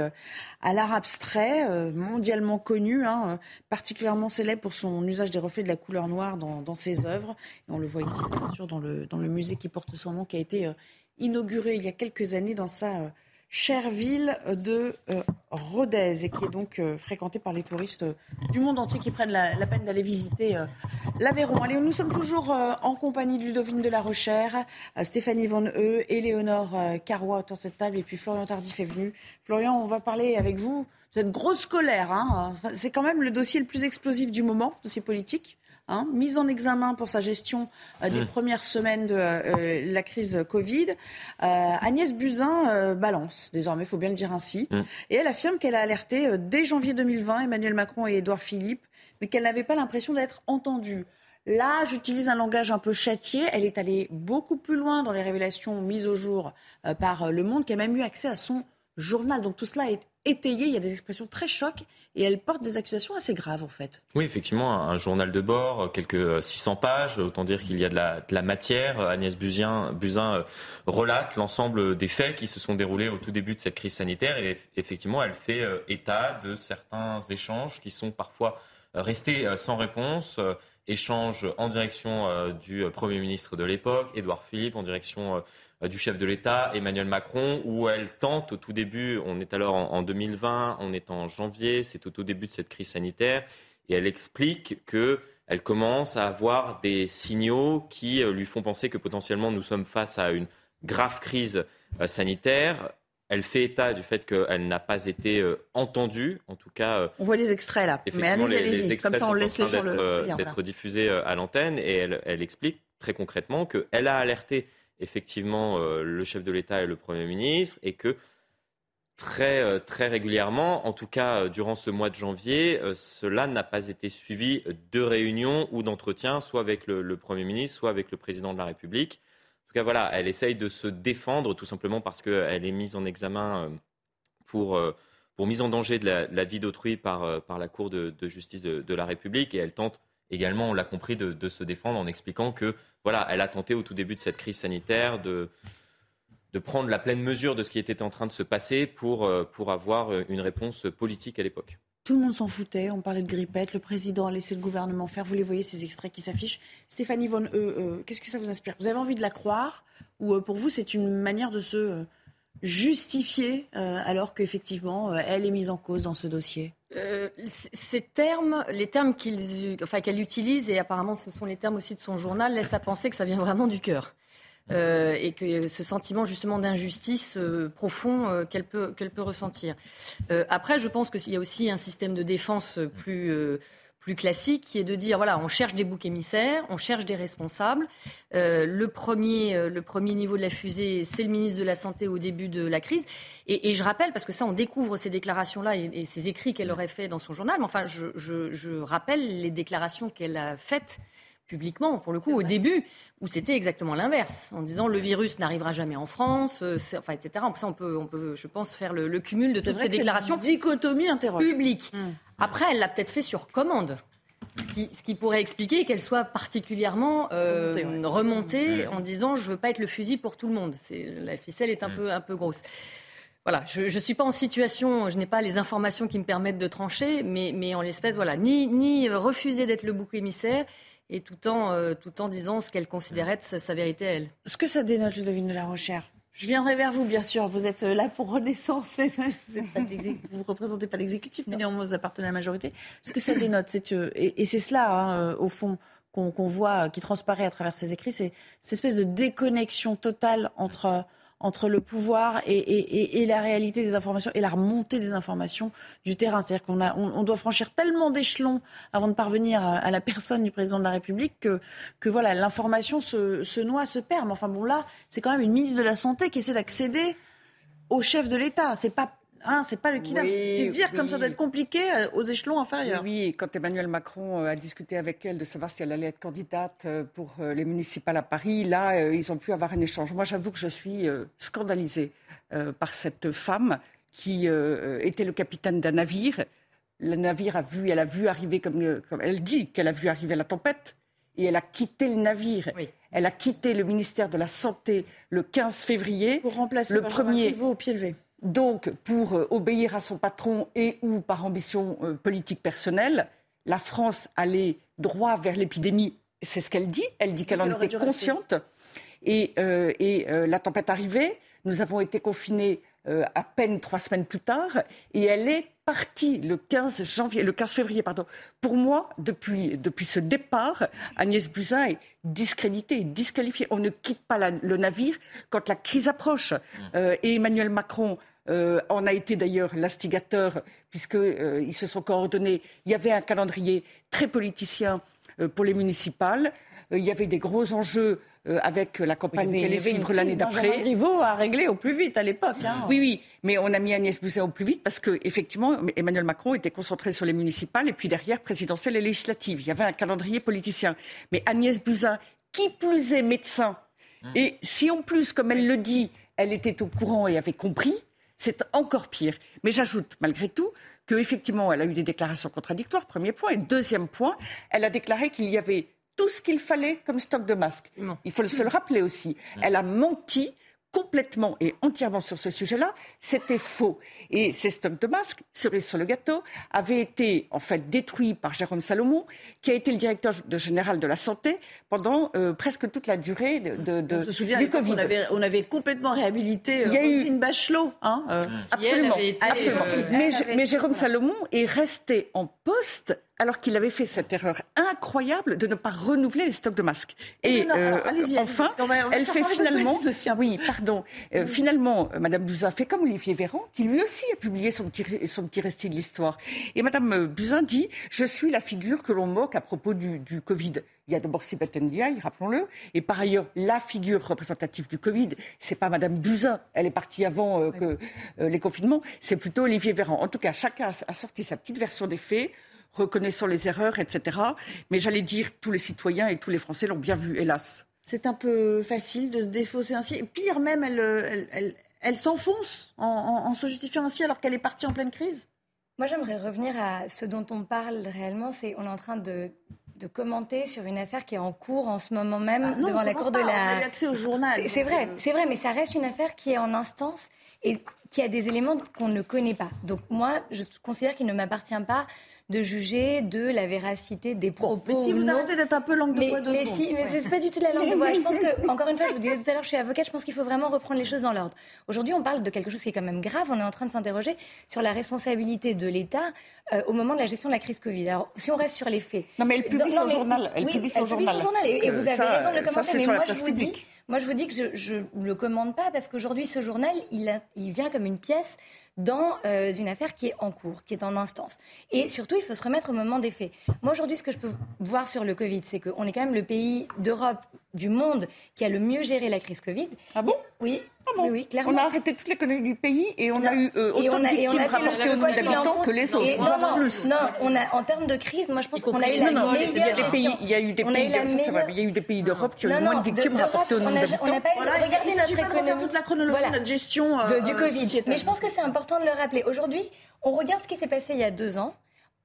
à l'art abstrait, mondialement connu, hein, particulièrement célèbre pour son usage des reflets de la couleur noire dans, dans ses œuvres. Et on le voit ici, bien sûr, dans le, dans le musée qui porte son nom, qui a été inauguré il y a quelques années dans sa chère ville de euh, Rodez et qui est donc euh, fréquentée par les touristes euh, du monde entier qui prennent la, peine d'aller visiter euh, l'Aveyron. Allez, nous sommes toujours en compagnie de Ludovine de la Rochère, Stéphanie Van Eu, Éléonore Carrois autour de cette table et puis Florian Tardif est venu. Florian, on va parler avec vous de cette grosse colère. Hein. C'est quand même le dossier le plus explosif du moment, dossier politique. Hein, mise en examen pour sa gestion euh, des mmh. premières semaines de euh, la crise Covid. Euh, Agnès Buzyn euh, balance, désormais, il faut bien le dire ainsi. Mmh. Et elle affirme qu'elle a alerté euh, dès janvier 2020 Emmanuel Macron et Édouard Philippe, mais qu'elle n'avait pas l'impression d'être entendue. Là, j'utilise un langage un peu châtié. Elle est allée beaucoup plus loin dans les révélations mises au jour euh, par Le Monde, qui a même eu accès à son journal. Donc tout cela est étayé, il y a des expressions très chocs et elle porte des accusations assez graves en fait. Oui, effectivement, un journal de bord, quelques 600 pages, autant dire qu'il y a de la, matière. Agnès Buzyn, euh, relate l'ensemble des faits qui se sont déroulés au tout début de cette crise sanitaire et effectivement, elle fait euh, état de certains échanges qui sont parfois euh, restés sans réponse. Échanges en direction du Premier ministre de l'époque, Édouard Philippe, en direction euh, du chef de l'État, Emmanuel Macron, où elle tente au tout début, on est alors en, en 2020, on est en janvier, c'est au tout début de cette crise sanitaire, et elle explique que elle commence à avoir des signaux qui euh, lui font penser que potentiellement nous sommes face à une grave crise euh, sanitaire. Elle fait état du fait qu'elle n'a pas été euh, entendue, en tout cas. Euh, on voit les extraits là, mais allez-y, allez-y. Comme ça, on laisse les gens le. D'être diffusés à l'antenne et elle, elle explique très concrètement qu'elle a alerté effectivement euh, le chef de l'État et le Premier ministre, et que très, euh, très régulièrement, en tout cas euh, durant ce mois de janvier, cela n'a pas été suivi de réunions ou d'entretiens, soit avec le, Premier ministre, soit avec le Président de la République. En tout cas, voilà, elle essaye de se défendre tout simplement parce qu'elle est mise en examen pour, pour mise en danger de la, vie d'autrui par, par la Cour de, justice de la République, et elle tente également, on l'a compris, de, se défendre en expliquant que voilà, elle a tenté au tout début de cette crise sanitaire de, prendre la pleine mesure de ce qui était en train de se passer pour, euh, pour avoir euh, une réponse politique à l'époque. Tout le monde s'en foutait, on parlait de grippette, le président a laissé le gouvernement faire, vous les voyez ces extraits qui s'affichent. Stéphanie Von, euh, euh, qu'est-ce que ça vous inspire? Vous avez envie de la croire? Ou pour vous c'est une manière de se justifier alors qu'effectivement elle est mise en cause dans ce dossier euh, ces termes, les termes qu'elle utilise, et apparemment ce sont les termes aussi de son journal, laissent à penser que ça vient vraiment du cœur. Euh, et que ce sentiment justement d'injustice euh, profond euh, qu'elle peut, peut ressentir. Euh, après, je pense qu'il y a aussi un système de défense plus plus classique, qui est de dire voilà, on cherche des boucs émissaires, on cherche des responsables. Euh, le, premier, euh, le premier niveau de la fusée, c'est le ministre de la Santé au début de la crise. Et, et je rappelle, parce que ça, on découvre ces déclarations-là et, et, ces écrits qu'elle aurait fait dans son journal, mais enfin, je, je, je rappelle les déclarations qu'elle a faites publiquement, pour le coup, au début, où c'était exactement l'inverse, en disant le virus n'arrivera jamais en France, euh, enfin, etc. Ça, on peut, on peut, je pense, faire le, le cumul de toutes ces déclarations. Dichotomie interroge. Publique. Hum. Après, elle l'a peut-être fait sur commande. Ce qui, ce qui pourrait expliquer qu'elle soit particulièrement euh, remontée, ouais. remontée mmh. en disant je veux pas être le fusil pour tout le monde. La ficelle est un, mmh. peu, un peu grosse. Voilà, je ne suis pas en situation, je n'ai pas les informations qui me permettent de trancher, mais, mais en l'espèce, voilà, ni, ni refuser d'être le bouc émissaire, et tout en, euh, tout en disant ce qu'elle considérait de sa, sa vérité à elle. Ce que ça dénote, Ludovine de la Rochère je viendrai vers vous, bien sûr. Vous êtes là pour Renaissance. Vous ne représentez pas l'exécutif, mais néanmoins, vous appartenez à la majorité. Ce que ça dénote, c'est et, et c'est cela, hein, au fond, qu'on voit, qui transparaît à travers ces écrits, c'est cette espèce de déconnexion totale entre entre le pouvoir et, la réalité des informations et la remontée des informations du terrain. C'est-à-dire qu'on on, doit franchir tellement d'échelons avant de parvenir à, la personne du président de la République que, que voilà, l'information se, se noie, se perd. Mais enfin bon, là, c'est quand même une ministre de la Santé qui essaie d'accéder au chef de l'État. C'est pas Hein, c'est pas le kidnap. c'est dire comme ça doit être compliqué euh, aux échelons inférieurs. Oui, quand Emmanuel Macron euh, a discuté avec elle de savoir si elle allait être candidate euh, pour les municipales à Paris, là, ils ont pu avoir un échange. Moi, j'avoue que je suis scandalisée par cette femme qui était le capitaine d'un navire. Le navire a vu, elle a vu arriver, comme, comme elle dit qu'elle a vu arriver la tempête, et elle a quitté le navire. Elle a quitté le ministère de la Santé le 15 février. Pour remplacer le premier au pied levé donc pour euh, obéir à son patron et ou par ambition euh, politique personnelle, la France allait droit vers l'épidémie. C'est ce qu'elle dit. Elle dit qu'elle en était consciente. Et, euh, la tempête arrivait. Nous avons été confinés à peine trois semaines plus tard. Et elle est partie le 15 janvier, le 15 février, pardon. Pour moi, depuis, depuis ce départ, Agnès Buzyn est discréditée, disqualifiée. On ne quitte pas le navire quand la crise approche. Mmh. et Emmanuel Macron euh, on a été d'ailleurs l'instigateur, puisqu'ils euh, se sont coordonnés. Il y avait un calendrier très politicien euh, pour les municipales. il y avait des gros enjeux avec la campagne qui allait suivre l'année d'après. Rivaux a réglé au plus vite à l'époque. Hein. Oui, oui, mais on a mis Agnès Buzyn au plus vite parce que effectivement, Emmanuel Macron était concentré sur les municipales et puis derrière présidentielle et législative. Il y avait un calendrier politicien. Mais Agnès Buzyn, qui plus est médecin, mmh. et si en plus, comme elle le dit, elle était au courant et avait compris, c'est encore pire. Mais j'ajoute, malgré tout, qu'effectivement, elle a eu des déclarations contradictoires, premier point. Et deuxième point, elle a déclaré qu'il y avait tout ce qu'il fallait comme stock de masques. Il faut se le rappeler aussi. Elle a menti complètement et entièrement sur ce sujet-là, c'était faux. Et ces stocks de masques, cerise sur le gâteau, avaient été en fait détruits par Jérôme Salomon, qui a été le directeur général de la santé pendant euh, presque toute la durée de, de, on se souvient, du Covid. On avait, complètement réhabilité Il y a eu une Bachelot. Hein, euh. Absolument. absolument. Euh, mais, mais Jérôme Salomon est resté en poste alors qu'il avait fait cette erreur incroyable de ne pas renouveler les stocks de masques. Et euh, enfin, elle fait finalement, oui, pardon, euh, finalement, euh, Madame Buzyn fait comme Olivier Véran, qui lui aussi a publié son petit, son petit récit de l'histoire. Et Madame Buzyn dit, je suis la figure que l'on moque à propos du, Covid. Il y a d'abord Sibeth Ndiaye, rappelons-le, et par ailleurs, la figure représentative du Covid, c'est pas Madame Buzyn, elle est partie avant que les confinements, c'est plutôt Olivier Véran. En tout cas, chacun a sorti sa petite version des faits reconnaissant les erreurs, etc. Mais j'allais dire, tous les citoyens et tous les Français l'ont bien vu, hélas. C'est un peu facile de se défausser ainsi. pire même, elle, elle, s'enfonce en, se justifiant ainsi alors qu'elle est partie en pleine crise. Moi, j'aimerais revenir à ce dont on parle réellement. C'est on est en train de, commenter sur une affaire qui est en cours en ce moment même ah devant la cour de la. accès au journal. C'est vrai, euh. c'est vrai, mais ça reste une affaire qui est en instance et qui a des éléments qu'on ne connaît pas. Donc moi, je considère qu'il ne m'appartient pas de juger de la véracité des propos. mais si vous arrêtez d'être un peu langue de bois de Mais, si, mais c'est pas du tout la langue de bois. Je pense que, encore une fois, je vous disais tout à l'heure, je suis avocate, je pense qu'il faut vraiment reprendre les choses dans l'ordre. Aujourd'hui, on parle de quelque chose qui est quand même grave. On est en train de s'interroger sur la responsabilité de l'État euh, au moment de la gestion de la crise Covid. Alors, si on reste sur les faits. Non, mais elle publie son journal. Elle publie son journal. Et, vous avez raison de le commenter. Mais moi, je vous dis. Moi, je vous dis que je ne le commande pas parce qu'aujourd'hui, ce journal, il, il vient comme une pièce dans euh, une affaire qui est en cours, qui est en instance. Et surtout, il faut se remettre au moment des faits. Moi, aujourd'hui, ce que je peux voir sur le Covid, c'est qu'on est quand même le pays d'Europe, du monde, qui a le mieux géré la crise Covid. Ah bon? Oui. Ah oui, clairement. On a arrêté toutes les l'économie du pays et on a eu euh, autant de victimes rapportées au nombre d'habitants que les autres. non, non, plus. non, on a, en termes de crise, moi je pense qu'on a eu la non, meilleure il y a des pays, il y a eu des pays, il y a eu des pays d'Europe qui ont eu moins de victimes rapportées au nombre d'habitants. On n'a pas regardé notre économie, toute la chronologie de notre gestion du Covid. Mais je pense que c'est important de le rappeler. Aujourd'hui, on regarde ce qui s'est passé il y a deux ans.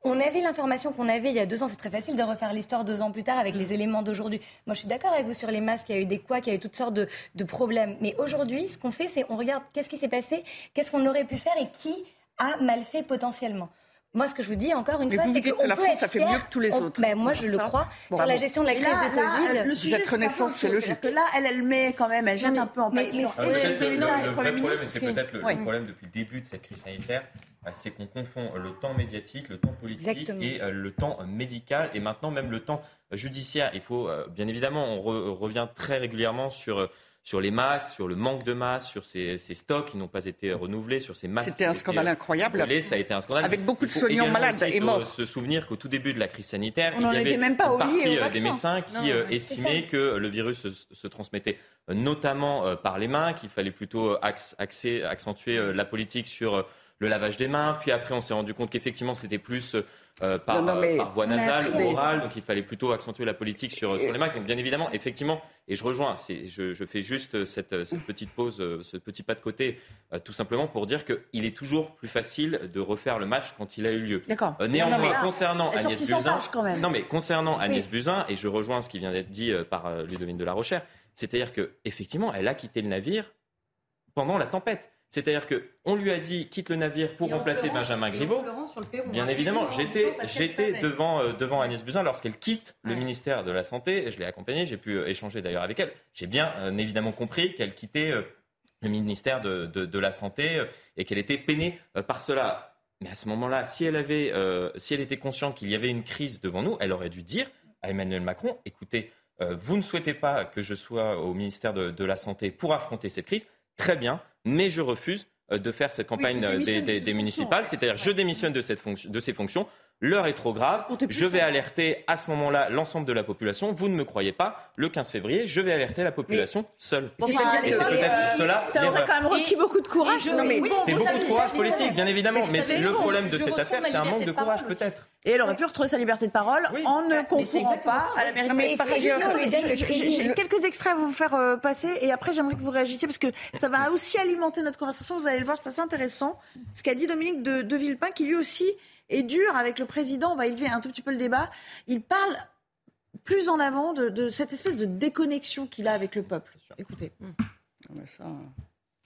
On avait l'information qu'on avait il y a deux ans. C'est très facile de refaire l'histoire deux ans plus tard avec les éléments d'aujourd'hui. Moi, je suis d'accord avec vous sur les masques. Il y a eu des quoi, il y a eu toutes sortes de, de problèmes. Mais aujourd'hui, ce qu'on fait, c'est on regarde qu'est-ce qui s'est passé, qu'est-ce qu'on aurait pu faire et qui a mal fait potentiellement. Moi, ce que je vous dis encore une Mais fois, c'est qu'on que la peut France, être ça fait mieux que tous les On- autres. ben, moi, je le crois. bon. Sur la Bravo. gestion de la crise là, de là, Covid. le sujet, renaissance, c'est logique. Que là, elle, elle met quand même, elle jette un peu en mais- pâture. Ah, moi, je sais que le, le- le vrai problème, c'est peut-être le, Oui. problème depuis le début de cette crise sanitaire, euh, c'est qu'on confond le temps médiatique, le temps politique Exactement. et euh, le temps médical et maintenant même le temps judiciaire. Il faut, euh, bien évidemment, on re- revient très régulièrement sur euh, sur les masques, sur le manque de masques, sur ces, ces stocks qui n'ont pas été renouvelés, sur ces masques. C'était un qui ont été, scandale euh, incroyable. brûlés. Ça a été un scandale. Avec beaucoup de soignants malades et se- morts. Se souvenir qu'au tout début de la crise sanitaire, On il y avait même pas une partie au euh, des médecins qui Non, euh, estimaient que le virus se, se transmettait notamment euh, par les mains, qu'il fallait plutôt axer- accentuer la politique sur le lavage des mains. Puis après, on s'est rendu compte qu'effectivement, c'était plus euh, par, Non, non, mais euh, par voie nasale ou orale. Donc il fallait plutôt accentuer la politique sur, sur les masques. Donc bien évidemment, effectivement, et je rejoins, je, je fais juste cette, cette petite pause, euh, ce petit pas de côté, euh, tout simplement pour dire qu'il est toujours plus facile de refaire le match quand il a eu lieu. D'accord. Euh, néanmoins, non, mais là, concernant Agnès 600 Buzyn, pages, quand même. non mais concernant Agnès. Buzyn, et je rejoins ce qui vient d'être dit euh, par euh, Ludovine de la Rochère, c'est-à-dire que effectivement, elle a quitté le navire pendant la tempête. C'est-à-dire que on lui a dit quitte le navire pour Et remplacer Benjamin Griveaux. Bien hein. évidemment, j'étais j'étais devant euh, devant Agnès Buzyn lorsqu'elle quitte le ministère de la santé. Je l'ai accompagnée, j'ai pu euh, échanger d'ailleurs avec elle. J'ai bien euh, évidemment compris qu'elle quittait le ministère de, de, de la santé et qu'elle était peinée par cela. Mais à ce moment-là, si elle avait, si elle était consciente qu'il y avait une crise devant nous, elle aurait dû dire à Emmanuel Macron écoutez, vous ne souhaitez pas que je sois au ministère de, de la santé pour affronter cette crise, très bien, mais je refuse euh, de faire cette campagne euh, des, municipales, c'est-à-dire je démissionne de, cette fonction, de ces fonctions. L'heure est trop grave. Je vais sur- alerter à ce moment-là l'ensemble de la population. Vous ne me croyez pas. Le 15 février, je vais alerter la population seule. Bon, Et c'est peut-être euh, cela Ça aurait quand même requis beaucoup de courage. C'est beaucoup de courage politique, bien évidemment. Mais le bon, problème de cette affaire, c'est un manque de courage peut-être. Et elle aurait pu retrouver sa liberté de parole en ne concourant pas à la mairie j'ai- quelques extraits à vous faire euh, passer et après j'aimerais que vous réagissiez parce que ça va aussi alimenter notre conversation. Vous allez le voir, c'est assez intéressant. Ce qu'a dit Dominique de, de Villepin, qui lui aussi est dur avec le président. On va élever un tout petit peu le débat. Il parle plus en avant de, de cette espèce de déconnexion qu'il a avec le peuple. Écoutez. Ah, ça-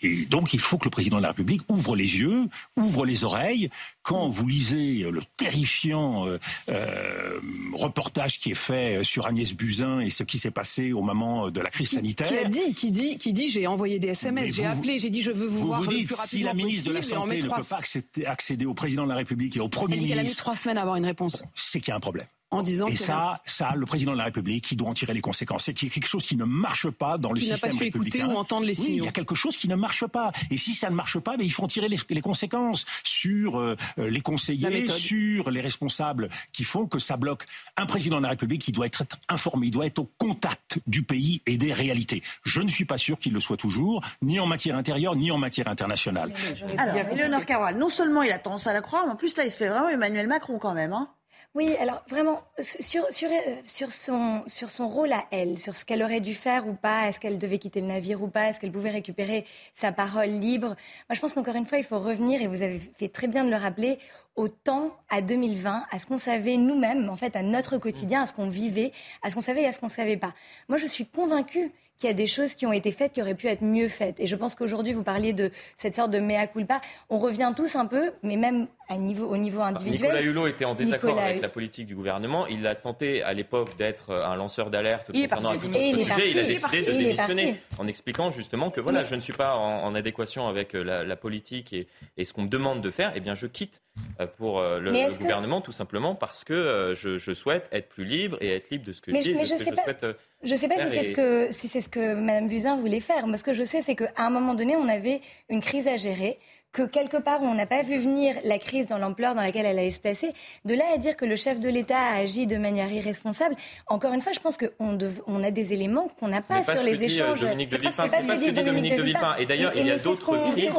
Et donc, il faut que le président de la République ouvre les yeux, ouvre les oreilles. Quand vous lisez le terrifiant euh, euh, reportage qui est fait sur Agnès Buzyn et ce qui s'est passé au moment de la crise sanitaire, Qui a dit, qui dit, qui dit, j'ai envoyé des SMS, j'ai appelé, j'ai dit je veux vous, vous voir vous le dites, si la ministre de la Santé ne peut pas accéder, accéder au président de la République et au Elle Premier dit qu'elle a mis ministre, trois semaines à avoir une réponse. c'est qu'il y a un problème. En disant Et ça, ça, le président de la République, il doit en tirer les conséquences. C'est quelque chose qui ne marche pas dans le Qui n'a système pas su écouter républicain. ou entendre les Oui, signaux. il y a quelque chose qui ne marche pas. Et si ça ne marche pas, ben, il faut en tirer les, les conséquences sur euh, les La conseillers, sur les responsables qui font que ça bloque. Un président de la République, il doit être informé, il doit être au contact du pays et des réalités. Je ne suis pas sûr qu'il le soit toujours, ni en matière intérieure, ni en matière internationale. Alors, Éléonore Carroll, non seulement il a tendance à la croire, mais en plus là, il se fait vraiment Emmanuel Macron quand même. Hein. Oui, alors vraiment, sur, sur, euh, sur, son, sur son rôle à elle, sur ce qu'elle aurait dû faire ou pas, est-ce qu'elle devait quitter le navire ou pas, est-ce qu'elle pouvait récupérer sa parole libre. Moi, je pense qu'encore une fois, il faut revenir, et vous avez fait très bien de le rappeler, au temps, à 2020, à ce qu'on savait nous-mêmes, en fait, à notre quotidien, à ce qu'on vivait, à ce qu'on savait et à ce qu'on ne savait pas. Moi, je suis convaincue qu'il y a des choses qui ont été faites qui auraient pu être mieux faites. Et je pense qu'aujourd'hui, vous parliez de cette sorte de mea culpa. On revient tous un peu, mais même à niveau, au niveau individuel. Nicolas Hulot était en désaccord Nicolas avec la politique du gouvernement. Il a tenté à l'époque d'être euh, un lanceur d'alerte concernant un il autre est sujet. parti. Il a décidé de démissionner en expliquant justement que voilà, je ne suis pas en, en adéquation avec euh, la, la politique et, et ce qu'on me demande de faire. Eh bien, je quitte euh, pour euh, le, Mais le est-ce que- gouvernement tout simplement parce que euh, je, je souhaite être plus libre et être libre de ce que Mais je dis, mais de je ce que sais je pas- souhaite. euh, Je ne sais pas si c'est et- ce que si c'est ce que Mme Buzyn voulait faire. Moi, ce que je sais, c'est qu'à un moment donné, on avait une crise à gérer, que quelque part, on n'a pas vu venir la crise dans l'ampleur dans laquelle elle allait se placer. De là à dire que le chef de l'État a agi de manière irresponsable, encore une fois, je pense qu'on dev- on a des éléments qu'on n'a pas sur les euh, échanges. Dominique de C'est pas Villepin. ce que C'est pas ce que dit Dominique de Villepin. Et d'ailleurs, il y a d'autres crises qui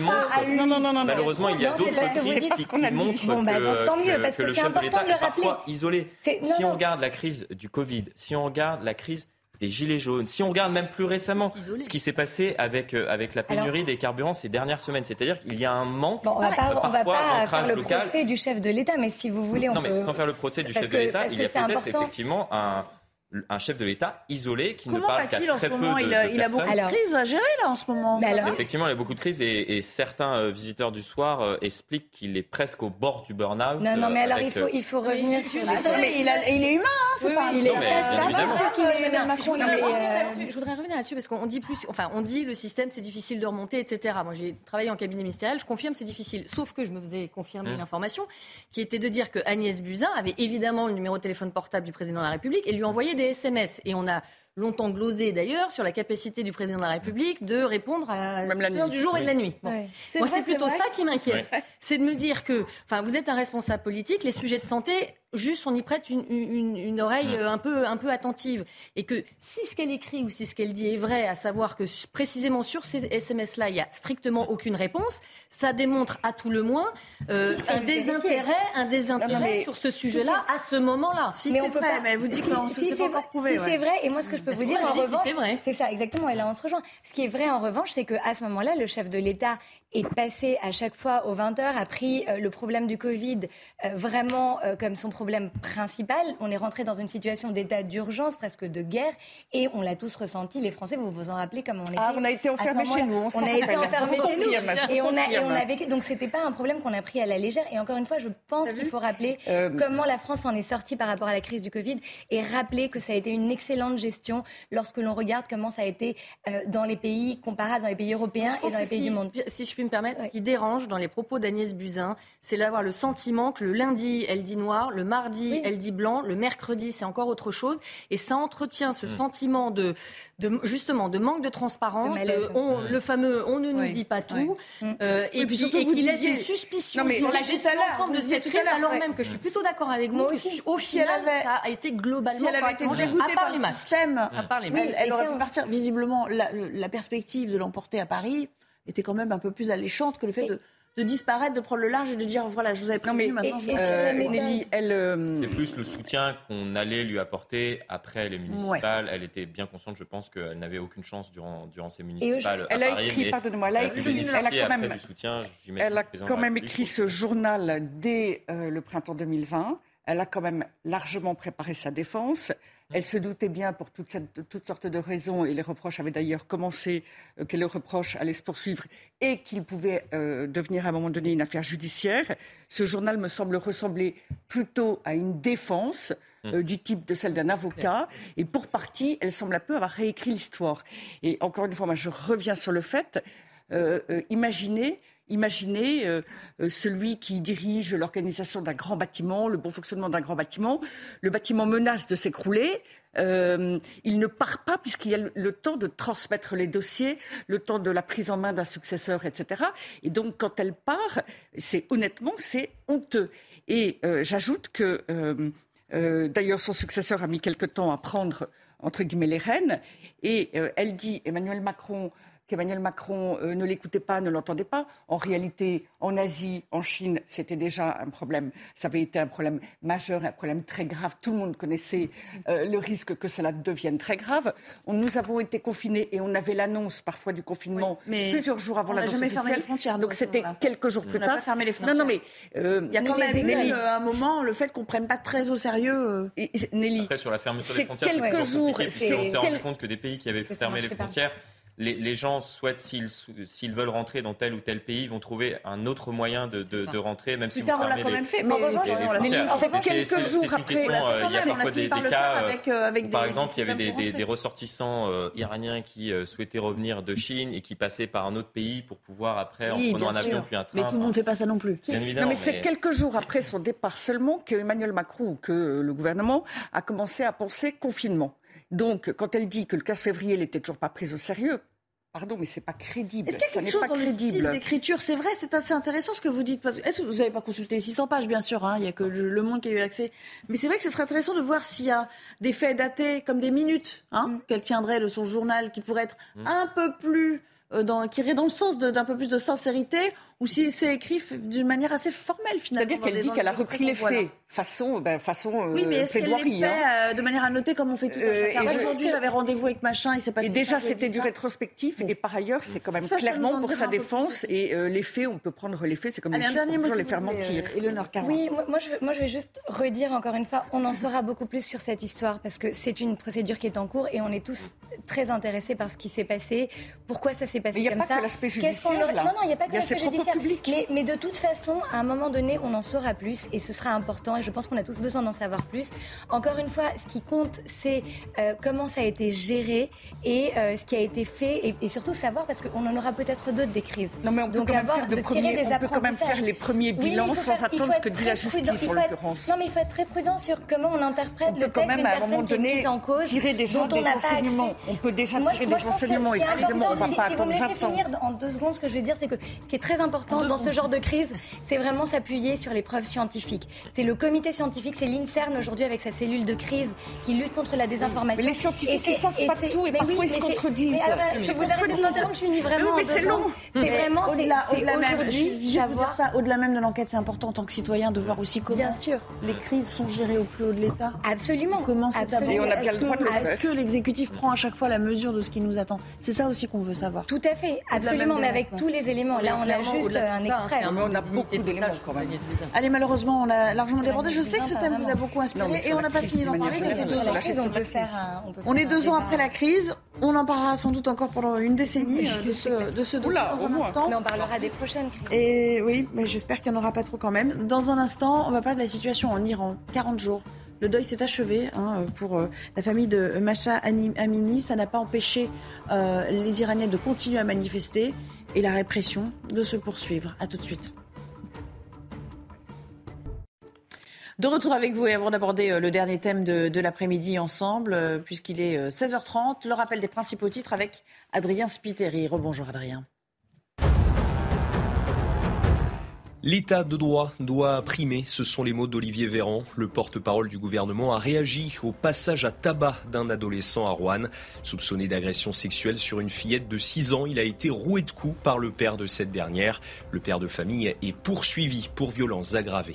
montrent. à lui. Non, non, non, non. Malheureusement, il y a d'autres crises qui, a montrent bah, tant mieux, parce que le c'est chef de important l'État est parfois isolé. Si on non. regarde la crise du Covid, si on regarde la crise des gilets jaunes, si on regarde même plus récemment ce qui s'est passé avec, euh, avec la pénurie des carburants ces dernières semaines, c'est-à-dire qu'il y a un manque Bon, on va pas, euh, on va pas faire le local. procès du chef de l'État, mais si vous voulez, on Non, peut. mais sans faire le procès du Parce chef de l'État, il y a peut-être effectivement un, un chef de l'État isolé qui ne parle qu'à va-t-il en très ce peu moment de, il, a, de il a beaucoup de crises à gérer là en ce moment. va? Effectivement, il y a beaucoup de crises et, et certains euh, visiteurs du soir euh, expliquent qu'il est presque au bord du burn-out. Non, non, mais euh, alors il faut, il faut revenir sur les Attendez, il, a- il est humain, hein, c'est Oui, pas oui, il est Non, mais. Je voudrais revenir là-dessus parce qu'on dit plus, enfin, on dit le système c'est difficile de remonter, etc. Moi, j'ai travaillé en cabinet ministériel, je confirme c'est difficile. Sauf que je me faisais confirmer Mmh. l'information qui était de dire que Agnès Buzyn avait évidemment le numéro de téléphone portable du président de la République et lui envoyait des SMS. Et on a longtemps glosé d'ailleurs sur la capacité du président de la République de répondre à l'heure du jour et de la nuit. Bon. Ouais. C'est Moi, vrai, c'est plutôt ça qui m'inquiète. C'est de me dire que, enfin, vous êtes un responsable politique, les sujets de santé, juste on y prête une, une- une oreille euh, un peu, un peu attentive. Et que si ce qu'elle écrit ou si ce qu'elle dit est vrai, à savoir que précisément sur ces SMS-là, il n'y a strictement aucune réponse, ça démontre à tout le moins euh, Si, un désintérêt, un désintérêt Non, mais- sur ce sujet-là à ce moment-là. Si Mais c'est on peut vrai, pas- mais elle vous dit si, que non, si c'est vrai, encore prouvé. si ouais. c'est vrai, et moi ce que je peux vous dire en revanche, c'est vrai? c'est ça exactement, et là on se rejoint. Ce qui est vrai en revanche, c'est qu'à ce moment-là, le chef de l'État est passé à chaque fois aux 20 heures, a pris euh, le problème du Covid euh, vraiment euh, comme son problème principal. On est rentré dans une situation d'état d'urgence, presque de guerre, et on l'a tous ressenti. Les Français, vous vous en rappelez comment on était Ah, on a été enfermés chez nous, on On a été enfermés chez nous, et on a et confirme. on a vécu. Donc c'était pas un problème qu'on a pris à la légère. Et encore une fois, je pense qu'il faut rappeler comment la France en est sortie par rapport à la crise du Covid et rappeler que ça a été une excellente gestion lorsque l'on regarde comment ça a été dans les pays comparables, dans les pays européens et dans les pays du monde. Si je puis me permettre, ce qui dérange dans les propos d'Agnès Buzyn, c'est d'avoir le sentiment que le lundi, elle dit noir, le mardi, Oui. elle dit blanc, le mercredi, c'est encore autre chose. Et ça entretient ce sentiment de, de, justement, de manque de transparence, De malaise. de on- le fameux on ne nous Oui. dit pas tout, Oui. euh, et, puis et qui laisse une suspicion Non, mais- sur la gestion ensemble de cette crise, alors ouais. même que je suis plutôt d'accord avec vous, aussi. au final, avait- ça a été globalement Si elle avait été correctement géré, dégoûtée à part par les le système, À part les oui, masques. elle aurait pu partir. Visiblement, la, le- la perspective de l'emporter à Paris était quand même un peu plus alléchante que le fait de, de disparaître, de prendre le large et de dire voilà, je vous avais Non, prévenu, mais- maintenant et- je et Euh. Nelly, elle. euh, C'est plus le soutien qu'on allait lui apporter après les municipales. Elle était bien consciente, je pense, qu'elle n'avait aucune chance durant, durant ces municipales. Elle à a Paris, écrit, pardonnez-moi, elle a elle a pu écrit, bénéficier elle a quand même, soutien, elle a quand écrit ce journal dès euh, le printemps 2020. Elle a quand même largement préparé sa défense. Elle se doutait bien pour toutes, sortes de raisons, et les reproches avaient d'ailleurs commencé, euh, que le reproche allait se poursuivre et qu'il pouvait euh, devenir à un moment donné une affaire judiciaire. Ce journal me semble ressembler plutôt à une défense euh, du type de celle d'un avocat. Et pour partie, elle semble un peu avoir réécrit l'histoire. Et encore une fois, moi, je reviens sur le fait, imaginez Imaginez euh, euh, celui qui dirige l'organisation d'un grand bâtiment, le bon fonctionnement d'un grand bâtiment. Le bâtiment menace de s'écrouler. Euh, il ne part pas puisqu'il y a le, temps de transmettre les dossiers, le temps de la prise en main d'un successeur, etc. Et donc, quand elle part, c'est honnêtement, c'est honteux. Et j'ajoute que, d'ailleurs, son successeur a mis quelque temps à prendre entre guillemets les rênes. Et elle dit, Emmanuel Macron, qu'Emmanuel Macron euh, ne l'écoutait pas, ne l'entendait pas. En réalité, en Asie, en Chine, c'était déjà un problème. Ça avait été un problème majeur, un problème très grave. Tout le monde connaissait euh, le risque que cela devienne très grave. On, nous avons été confinés et on avait l'annonce parfois du confinement Oui, mais plusieurs jours avant on n'a l'annonce jamais fermé les frontières, Donc c'était quelques jours On plus n'a tard. pas fermé les Non, non, mais frontières. euh, Il y a quand même eu Nelly, euh, un moment le fait qu'on ne prenne pas très au sérieux. euh, et- Nelly, Après, sur la fermeture des frontières, c'est quelques jours, c'est s'est rendu compte que des pays qui avaient fermé les pas. Les, les gens souhaitent, s'ils s'ils veulent rentrer dans tel ou tel pays, vont trouver un autre moyen de, de, ça. de rentrer, même si Plus tard, vous on l'a quand même fait. Mais en quelques jours après- euh, il y a parfois des, cas, euh, avec, euh, avec où, par exemple, il y avait des ressortissants euh, iraniens qui euh, souhaitaient revenir de Chine et qui passaient par un autre pays pour pouvoir après, en prenant un avion puis un train. Mais tout le monde ne fait pas ça non plus. Bien évidemment, Non, mais c'est quelques jours après son départ seulement que Emmanuel Macron ou que le gouvernement a commencé à penser confinement. Donc, quand elle dit que le 15 février, elle n'était toujours pas prise au sérieux, pardon, mais c'est pas crédible. Est-ce qu'il y a quelque chose dans le style crédible. d'écriture? C'est vrai, c'est assez intéressant ce que vous dites. parce que- Est-ce que vous n'avez pas consulté les 600 pages, bien sûr hein, Il n'y a que le Le Monde qui a eu accès. Mais c'est vrai que ce serait intéressant de voir s'il y a des faits datés comme des minutes hein, qu'elle tiendrait de son journal qui pourraient être un peu plus... euh, dans, qui iraient dans le sens d'un peu plus de sincérité ou si c'est écrit d'une manière assez formelle finalement. C'est-à-dire qu'elle dit qu'elle a repris les faits façon, ben, façon euh, oui, mais est-ce qu'elle les fait hein. euh, de manière annotée comme on fait tout à euh, chaque Aujourd'hui, j'avais rendez-vous avec machin, il s'est passé Et déjà, c'était du rétrospectif. Et par ailleurs, c'est quand même clairement pour sa défense. Et les faits, on peut prendre les faits, c'est comme les chiffres, on peut les faire mentir. Oui, moi je, moi je vais juste redire encore une fois, on en saura beaucoup plus sur cette histoire parce que c'est une procédure qui est en cours et on est tous très intéressés par ce qui s'est passé, pourquoi ça s'est passé comme ça. Il n'y a pas que l'aspect judiciaire. Non, non, il n'y a pas que l'aspect judiciaire. Mais, mais de toute façon, à un moment donné, on en saura plus et ce sera important. Et je pense qu'on a tous besoin d'en savoir plus. Encore une fois, ce qui compte, c'est euh, comment ça a été géré et euh, ce qui a été fait et, surtout savoir parce qu'on en aura peut-être d'autres des crises. Non, mais on peut, Donc, quand, même avoir, faire de premiers, on peut quand même faire les premiers bilans sans attendre ce que dit la justice en l'occurrence. Non, mais il faut être très prudent sur comment on interprète le texte d'une personne qui est mise en cause, tirer des on n'a pas accès. On peut déjà tirer des enseignements. Excusez-moi, on va pas attendre Si vous me laissez finir en deux secondes, ce que je veux dire, c'est que ce qui est très important dans ce genre de crise, c'est vraiment s'appuyer sur les preuves scientifiques. C'est le comité scientifique, c'est l'INSERN aujourd'hui avec sa cellule de crise qui lutte contre la désinformation. Mais les scientifiques, ils savent pas tout et parfois ils se contredisent. Je vous arrête de je finis vraiment. Mais c'est long. C'est vraiment au-delà aujourd'hui savoir ça. Au-delà même de l'enquête, c'est important en tant que citoyen de voir aussi comment Bien sûr. les crises sont gérées au plus haut de l'État. Absolument. Comment c'est Et on a bien le droit de le Est-ce que l'exécutif prend à chaque fois la mesure de ce qui nous attend? C'est ça aussi qu'on veut savoir. Tout à fait, absolument, mais avec tous les éléments. Là, on a juste un extrait. Mais on a beaucoup d'éléments quand même. Allez, malheureusement, on a largement débordé. Je sais que ce thème vous a beaucoup inspiré et on n'a pas fini d'en parler. Ça fait deux ans. On est deux ans après la crise. On en parlera sans doute encore pendant une décennie euh, de ce, de ce dossier dans un instant. Mais on parlera des prochaines crises. Et oui, mais j'espère qu'il n'y en aura pas trop quand même. Dans un instant, on va parler de la situation en Iran. 40 jours. Le deuil s'est achevé hein, pour euh, la famille de Masha Amini. Ça n'a pas empêché euh, les Iraniens de continuer à manifester et la répression de se poursuivre. A tout de suite. De retour avec vous et avant d'aborder euh, le dernier thème de, l'après-midi ensemble, euh, puisqu'il est 16h30, euh, le rappel des principaux titres avec Adrien Spiteri. Rebonjour Adrien. L'état de droit doit primer, ce sont les mots d'Olivier Véran. Le porte-parole du gouvernement a réagi au passage à tabac d'un adolescent à Rouen. Soupçonné d'agression sexuelle sur une fillette de 6 ans, il a été roué de coups par le père de cette dernière. Le père de famille est poursuivi pour violences aggravées.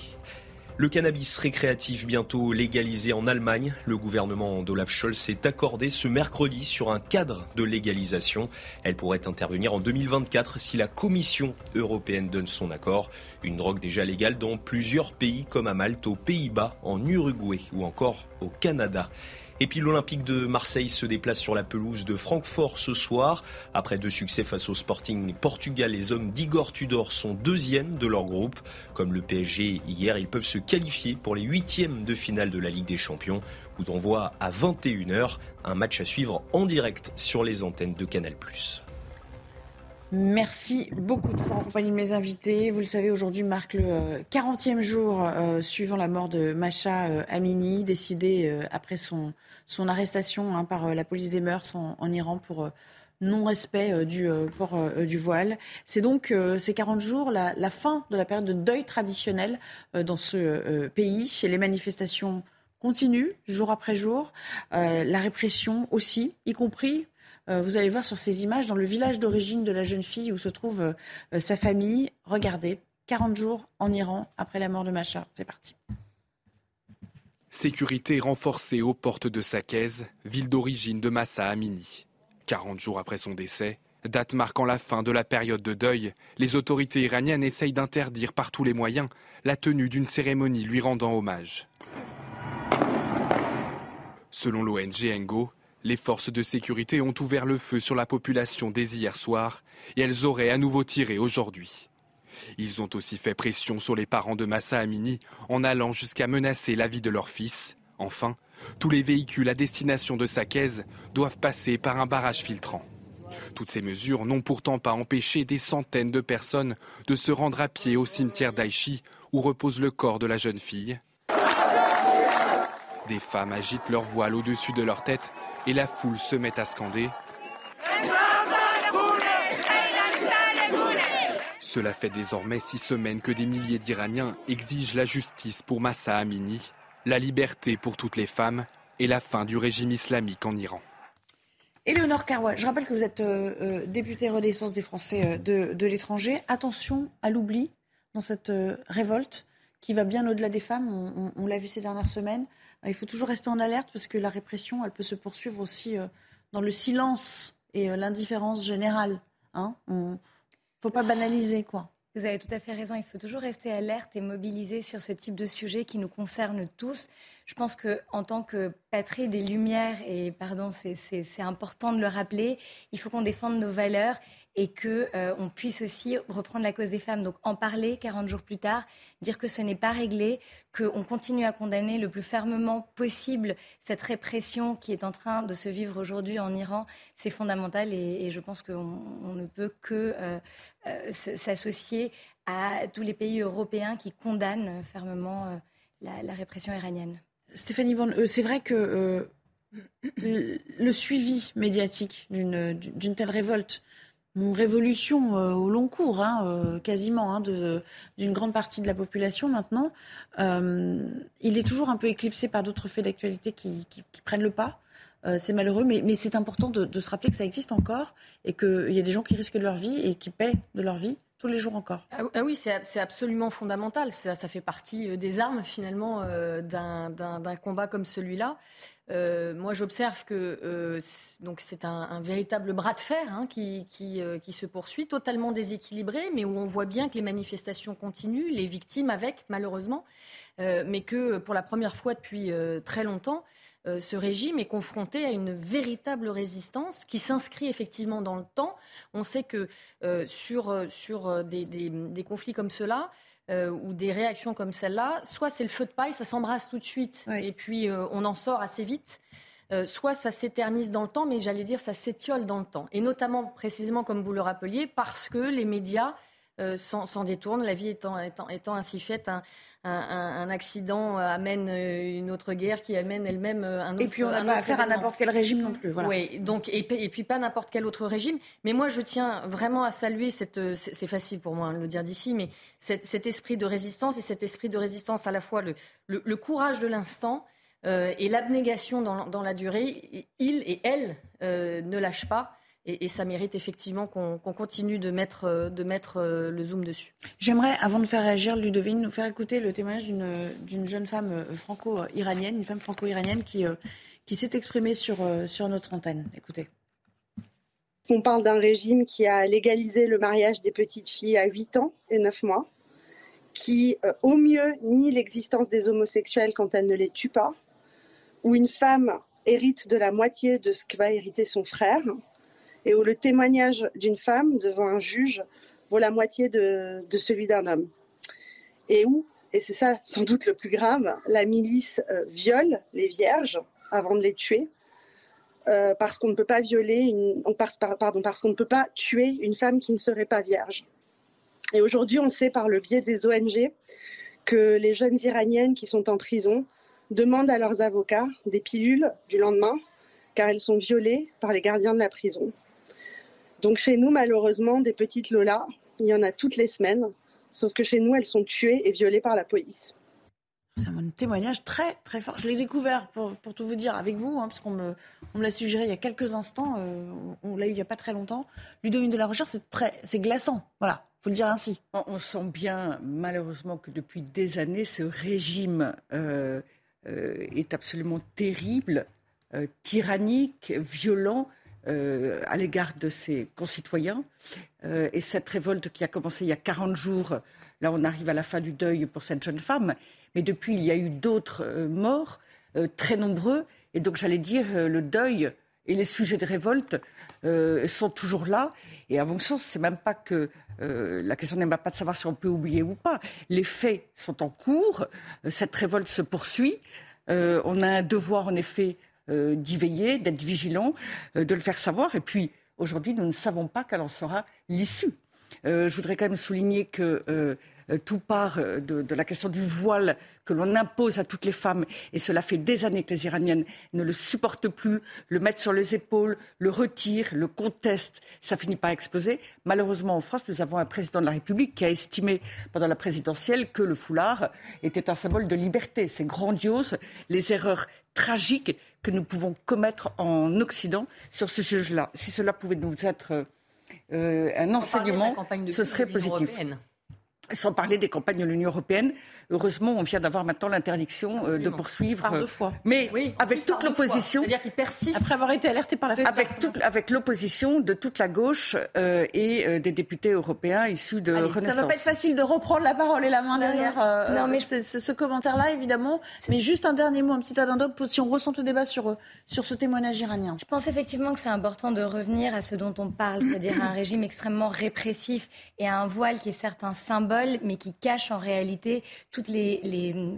Le cannabis récréatif bientôt légalisé en Allemagne. Le gouvernement d'Olaf Scholz s'est accordé ce mercredi sur un cadre de légalisation. Elle pourrait intervenir en 2024 si la Commission européenne donne son accord. Une drogue déjà légale dans plusieurs pays comme à Malte, aux Pays-Bas, en Uruguay ou encore au Canada. Et puis l'Olympique de Marseille se déplace sur la pelouse de Francfort ce soir. Après deux succès face au Sporting Portugal, les hommes d'Igor Tudor sont deuxièmes de leur groupe. Comme le PSG hier, ils peuvent se qualifier pour les huitièmes de finale de la Ligue des Champions. Où d'envoi à 21h, un match à suivre en direct sur les antennes de Canal+. Merci beaucoup de vous accompagner mes invités. Vous le savez, aujourd'hui marque le 40e euh, jour euh, suivant la mort de Macha euh, Amini, décidée après son, arrestation hein, par la police des mœurs en, Iran pour non-respect du port du voile. C'est donc ces 40 jours la, la, fin de la période de deuil traditionnel dans ce pays. Les manifestations continuent jour après jour, la répression aussi, y compris vous allez voir sur ces images dans le village d'origine de la jeune fille où se trouve euh, sa famille. Regardez, 40 jours en Iran après la mort de Macha. C'est parti. Sécurité renforcée aux portes de Sakez, ville d'origine de Massa Amini. 40 jours après son décès, date marquant la fin de la période de deuil, les autorités iraniennes essayent d'interdire par tous les moyens la tenue d'une cérémonie lui rendant hommage. Selon l'ONG Engo, les forces de sécurité ont ouvert le feu sur la population dès hier soir et elles auraient à nouveau tiré aujourd'hui. Ils ont aussi fait pression sur les parents de Massa Amini en allant jusqu'à menacer la vie de leur fils. Enfin, tous les véhicules à destination de Sakez doivent passer par un barrage filtrant. Toutes ces mesures n'ont pourtant pas empêché des centaines de personnes de se rendre à pied au cimetière d'Aïchi où repose le corps de la jeune fille. Des femmes agitent leur voile au-dessus de leur tête et la foule se met à scander. Cela fait désormais six semaines que des milliers d'Iraniens exigent la justice pour Massa Amini, la liberté pour toutes les femmes et la fin du régime islamique en Iran. Éléonore Carrois, je rappelle que vous êtes euh, euh, députée Renaissance des Français euh, de, l'étranger. Attention à l'oubli dans cette révolte qui va bien au-delà des femmes. On, l'a vu ces dernières semaines. il faut toujours rester en alerte parce que la répression, elle peut se poursuivre aussi dans le silence et l'indifférence générale. Hein. ne faut pas banaliser, quoi. Vous avez tout à fait raison. Il faut toujours rester alerte et mobilisé sur ce type de sujet qui nous concerne tous. Je pense qu'en tant que patrie des Lumières, et pardon, c'est important de le rappeler, il faut qu'on défende nos valeurs et qu'on euh, puisse aussi reprendre la cause des femmes. Donc en parler 40 jours plus tard, dire que ce n'est pas réglé, qu'on continue à condamner le plus fermement possible cette répression qui est en train de se vivre aujourd'hui en Iran, c'est fondamental et, je pense qu'on ne peut que euh, euh, s'associer à tous les pays européens qui condamnent fermement la, répression iranienne. Stéphanie Van, c'est vrai que le suivi médiatique d'une telle révolte une révolution euh, au long cours, hein, euh, quasiment, hein, d'une grande partie de la population maintenant. Euh, il est toujours un peu éclipsé par d'autres faits d'actualité qui, prennent le pas. c'est malheureux, mais, c'est important de, se rappeler que ça existe encore et qu'il y a des gens qui risquent leur vie et qui paient de leur vie tous les jours encore. Ah, ah oui, c'est absolument fondamental. Ça, fait partie des armes finalement d'un combat comme celui-là. Euh, moi, j'observe que euh, donc c'est un, véritable bras de fer hein, qui, euh, qui, se poursuit, totalement déséquilibré, mais où on voit bien que les manifestations continuent, les victimes avec, malheureusement, mais que pour la première fois depuis très longtemps, ce régime est confronté à une véritable résistance qui s'inscrit effectivement dans le temps. On sait que sur, sur des, des conflits comme cela, euh, ou des réactions comme celle-là, soit c'est le feu de paille, ça s'embrasse tout de suite et puis euh, on en sort assez vite. Euh, soit ça s'éternise dans le temps, mais j'allais dire ça s'étiole dans le temps. Et notamment, précisément comme vous le rappeliez, parce que les médias s'en détournent, la vie étant, étant, étant ainsi faite. Un, un, accident amène euh, une autre guerre qui amène elle-même euh, un autre. Et puis on n'a pas affaire à n'importe quel régime non plus. Voilà. Oui, donc et, et puis pas n'importe quel autre régime. Mais moi, je tiens vraiment à saluer cette. Euh, c'est facile pour moi de le dire d'ici, mais cet, esprit de résistance et cet esprit de résistance à la fois le, le, courage de l'instant. et l'abnégation dans, dans, la durée, il et elle ne lâchent pas. Et, ça mérite effectivement qu'on continue de mettre, euh, de mettre euh, le zoom dessus. J'aimerais, avant de faire réagir Ludovine, nous faire écouter le témoignage d'une jeune femme euh, franco-iranienne, une femme franco-iranienne qui, qui s'est exprimée sur, sur notre antenne. Écoutez. On parle d'un régime qui a légalisé le mariage des petites filles à 8 ans et 9 mois, qui, au mieux, nie l'existence des homosexuels quand elle ne les tue pas, où une femme hérite de la moitié de ce que va hériter son frère, et où le témoignage d'une femme devant un juge vaut la moitié de, celui d'un homme. Et où, et c'est ça sans doute le plus grave, la milice euh, viole les vierges avant de les tuer. Euh, parce qu'on ne peut pas parce qu'on ne peut pas tuer une femme qui ne serait pas vierge. Et aujourd'hui, on sait par le biais des ONG que les jeunes iraniennes qui sont en prison demandent à leurs avocats des pilules du lendemain, car elles sont violées par les gardiens de la prison. Donc chez nous, malheureusement, des petites Lola, il y en a toutes les semaines. Sauf que chez nous, elles sont tuées et violées par la police. C'est un témoignage très très fort. Je l'ai découvert, pour, pour, tout vous dire, avec vous, hein, parce qu'on me, on me l'a suggéré il y a quelques instants. Euh, on, l'a eu il n'y a pas très longtemps. Ludovine de la Recherche, c'est très, c'est glaçant. Voilà, faut le dire ainsi. On, sent bien, malheureusement, que depuis des années, ce régime euh, euh, est absolument terrible, tyrannique, violent. Euh, à l'égard de ses concitoyens. Euh, et cette révolte qui a commencé il y a 40 jours, là on arrive à la fin du deuil pour cette jeune femme, mais depuis il y a eu d'autres euh, morts, très nombreux, et donc j'allais dire le deuil et les sujets de révolte sont toujours là. Et à mon sens, c'est même pas que la question n'est pas de savoir si on peut oublier ou pas. Les faits sont en cours, cette révolte se poursuit. on a un devoir en effet euh, d'y veiller, d'être vigilant, euh, de le faire savoir. Et puis, aujourd'hui, nous ne savons pas quelle en sera l'issue. Euh, je voudrais quand même souligner que tout part de, la question du voile que l'on impose à toutes les femmes, et cela fait des années que les Iraniennes ne le supportent plus, le mettent sur les épaules, le retirent, le contestent, ça finit par exploser. Malheureusement, en France, nous avons un président de la République qui a estimé pendant la présidentielle que le foulard était un symbole de liberté. C'est grandiose, les erreurs tragiques que nous pouvons commettre en Occident sur ce sujet-là. Si cela pouvait nous être euh, un enseignement, ce serait positif sans parler des campagnes de l'Union européenne. Heureusement, on vient d'avoir maintenant l'interdiction euh, de poursuivre. Par deux fois. Mais avec toute l'opposition. C'est-à-dire qu'il persiste. Après avoir été alerté par la Avec, toute, avec l'opposition de toute la gauche euh, et euh, des députés européens issus de Renaissance. Ça ne va pas être facile de reprendre la parole et la main derrière non, mais ce, ce commentaire-là, évidemment. Mais juste un dernier mot, un petit addendum, si on ressent le débat sur, sur ce témoignage iranien. Je pense effectivement que c'est important de revenir à ce dont on parle, c'est-à-dire à un régime extrêmement répressif et à un voile qui est certes un symbole mais qui cache en réalité toutes les,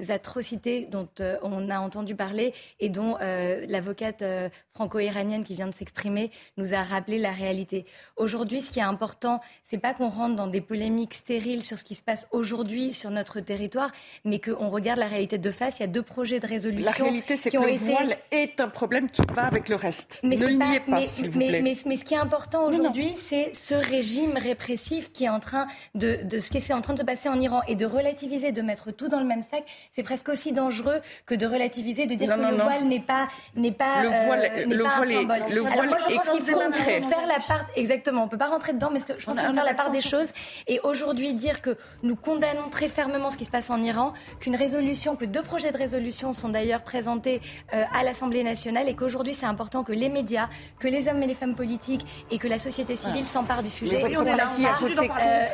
atrocités dont euh, on a entendu parler et dont euh, l'avocate euh, franco-iranienne qui vient de s'exprimer nous a rappelé la réalité. Aujourd'hui, ce qui est important, c'est pas qu'on rentre dans des polémiques stériles sur ce qui se passe aujourd'hui sur notre territoire, mais qu'on regarde la réalité de face. Il y a deux projets de résolution. La réalité, c'est que le voile est un problème qui va avec le reste. Mais ne le niez pas, mais, s'il vous plaît. Mais, ce qui est important aujourd'hui, c'est ce régime répressif qui est en train de, de ce qui est en train de se passer en Iran et de relativiser, de mettre tout dans le même sac. C'est presque aussi dangereux que de relativiser, de dire que le voile n'est pas n'est pas le voile, euh, le voile est, le est concret. Faire la part, exactement. On peut pas rentrer dedans, mais ce que je pense qu'il faut faire la part des choses. Et aujourd'hui, dire que nous condamnons très fermement ce qui se passe en Iran, qu'une résolution, que deux projets de résolution sont d'ailleurs présentés euh, à l'Assemblée nationale, et qu'aujourd'hui, c'est important que les médias, que les hommes et les femmes politiques et que la société civile s'emparent du sujet. Et on est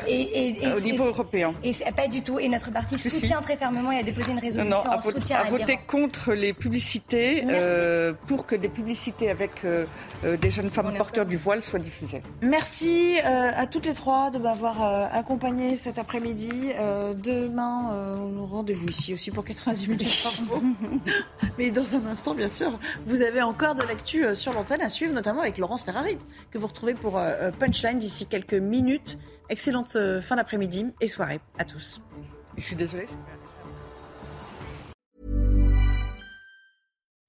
euh, au niveau européen. Et pas du tout. Et notre parti soutient très fermement et a déposé une résolution non, en soutien à, à voter contre les publicités euh, pour que des publicités avec euh, euh, des jeunes femmes porteurs du voile soient diffusées. Merci à toutes les trois de m'avoir accompagné cet après-midi. demain, on rendez-vous ici aussi pour 90 minutes Mais dans un instant, bien sûr, vous avez encore de l'actu sur l'antenne à suivre, notamment avec Laurence Ferrari, que vous retrouvez pour Punchline d'ici quelques minutes. Excellente euh, fin d'après-midi et soirée à tous. Je suis désolée.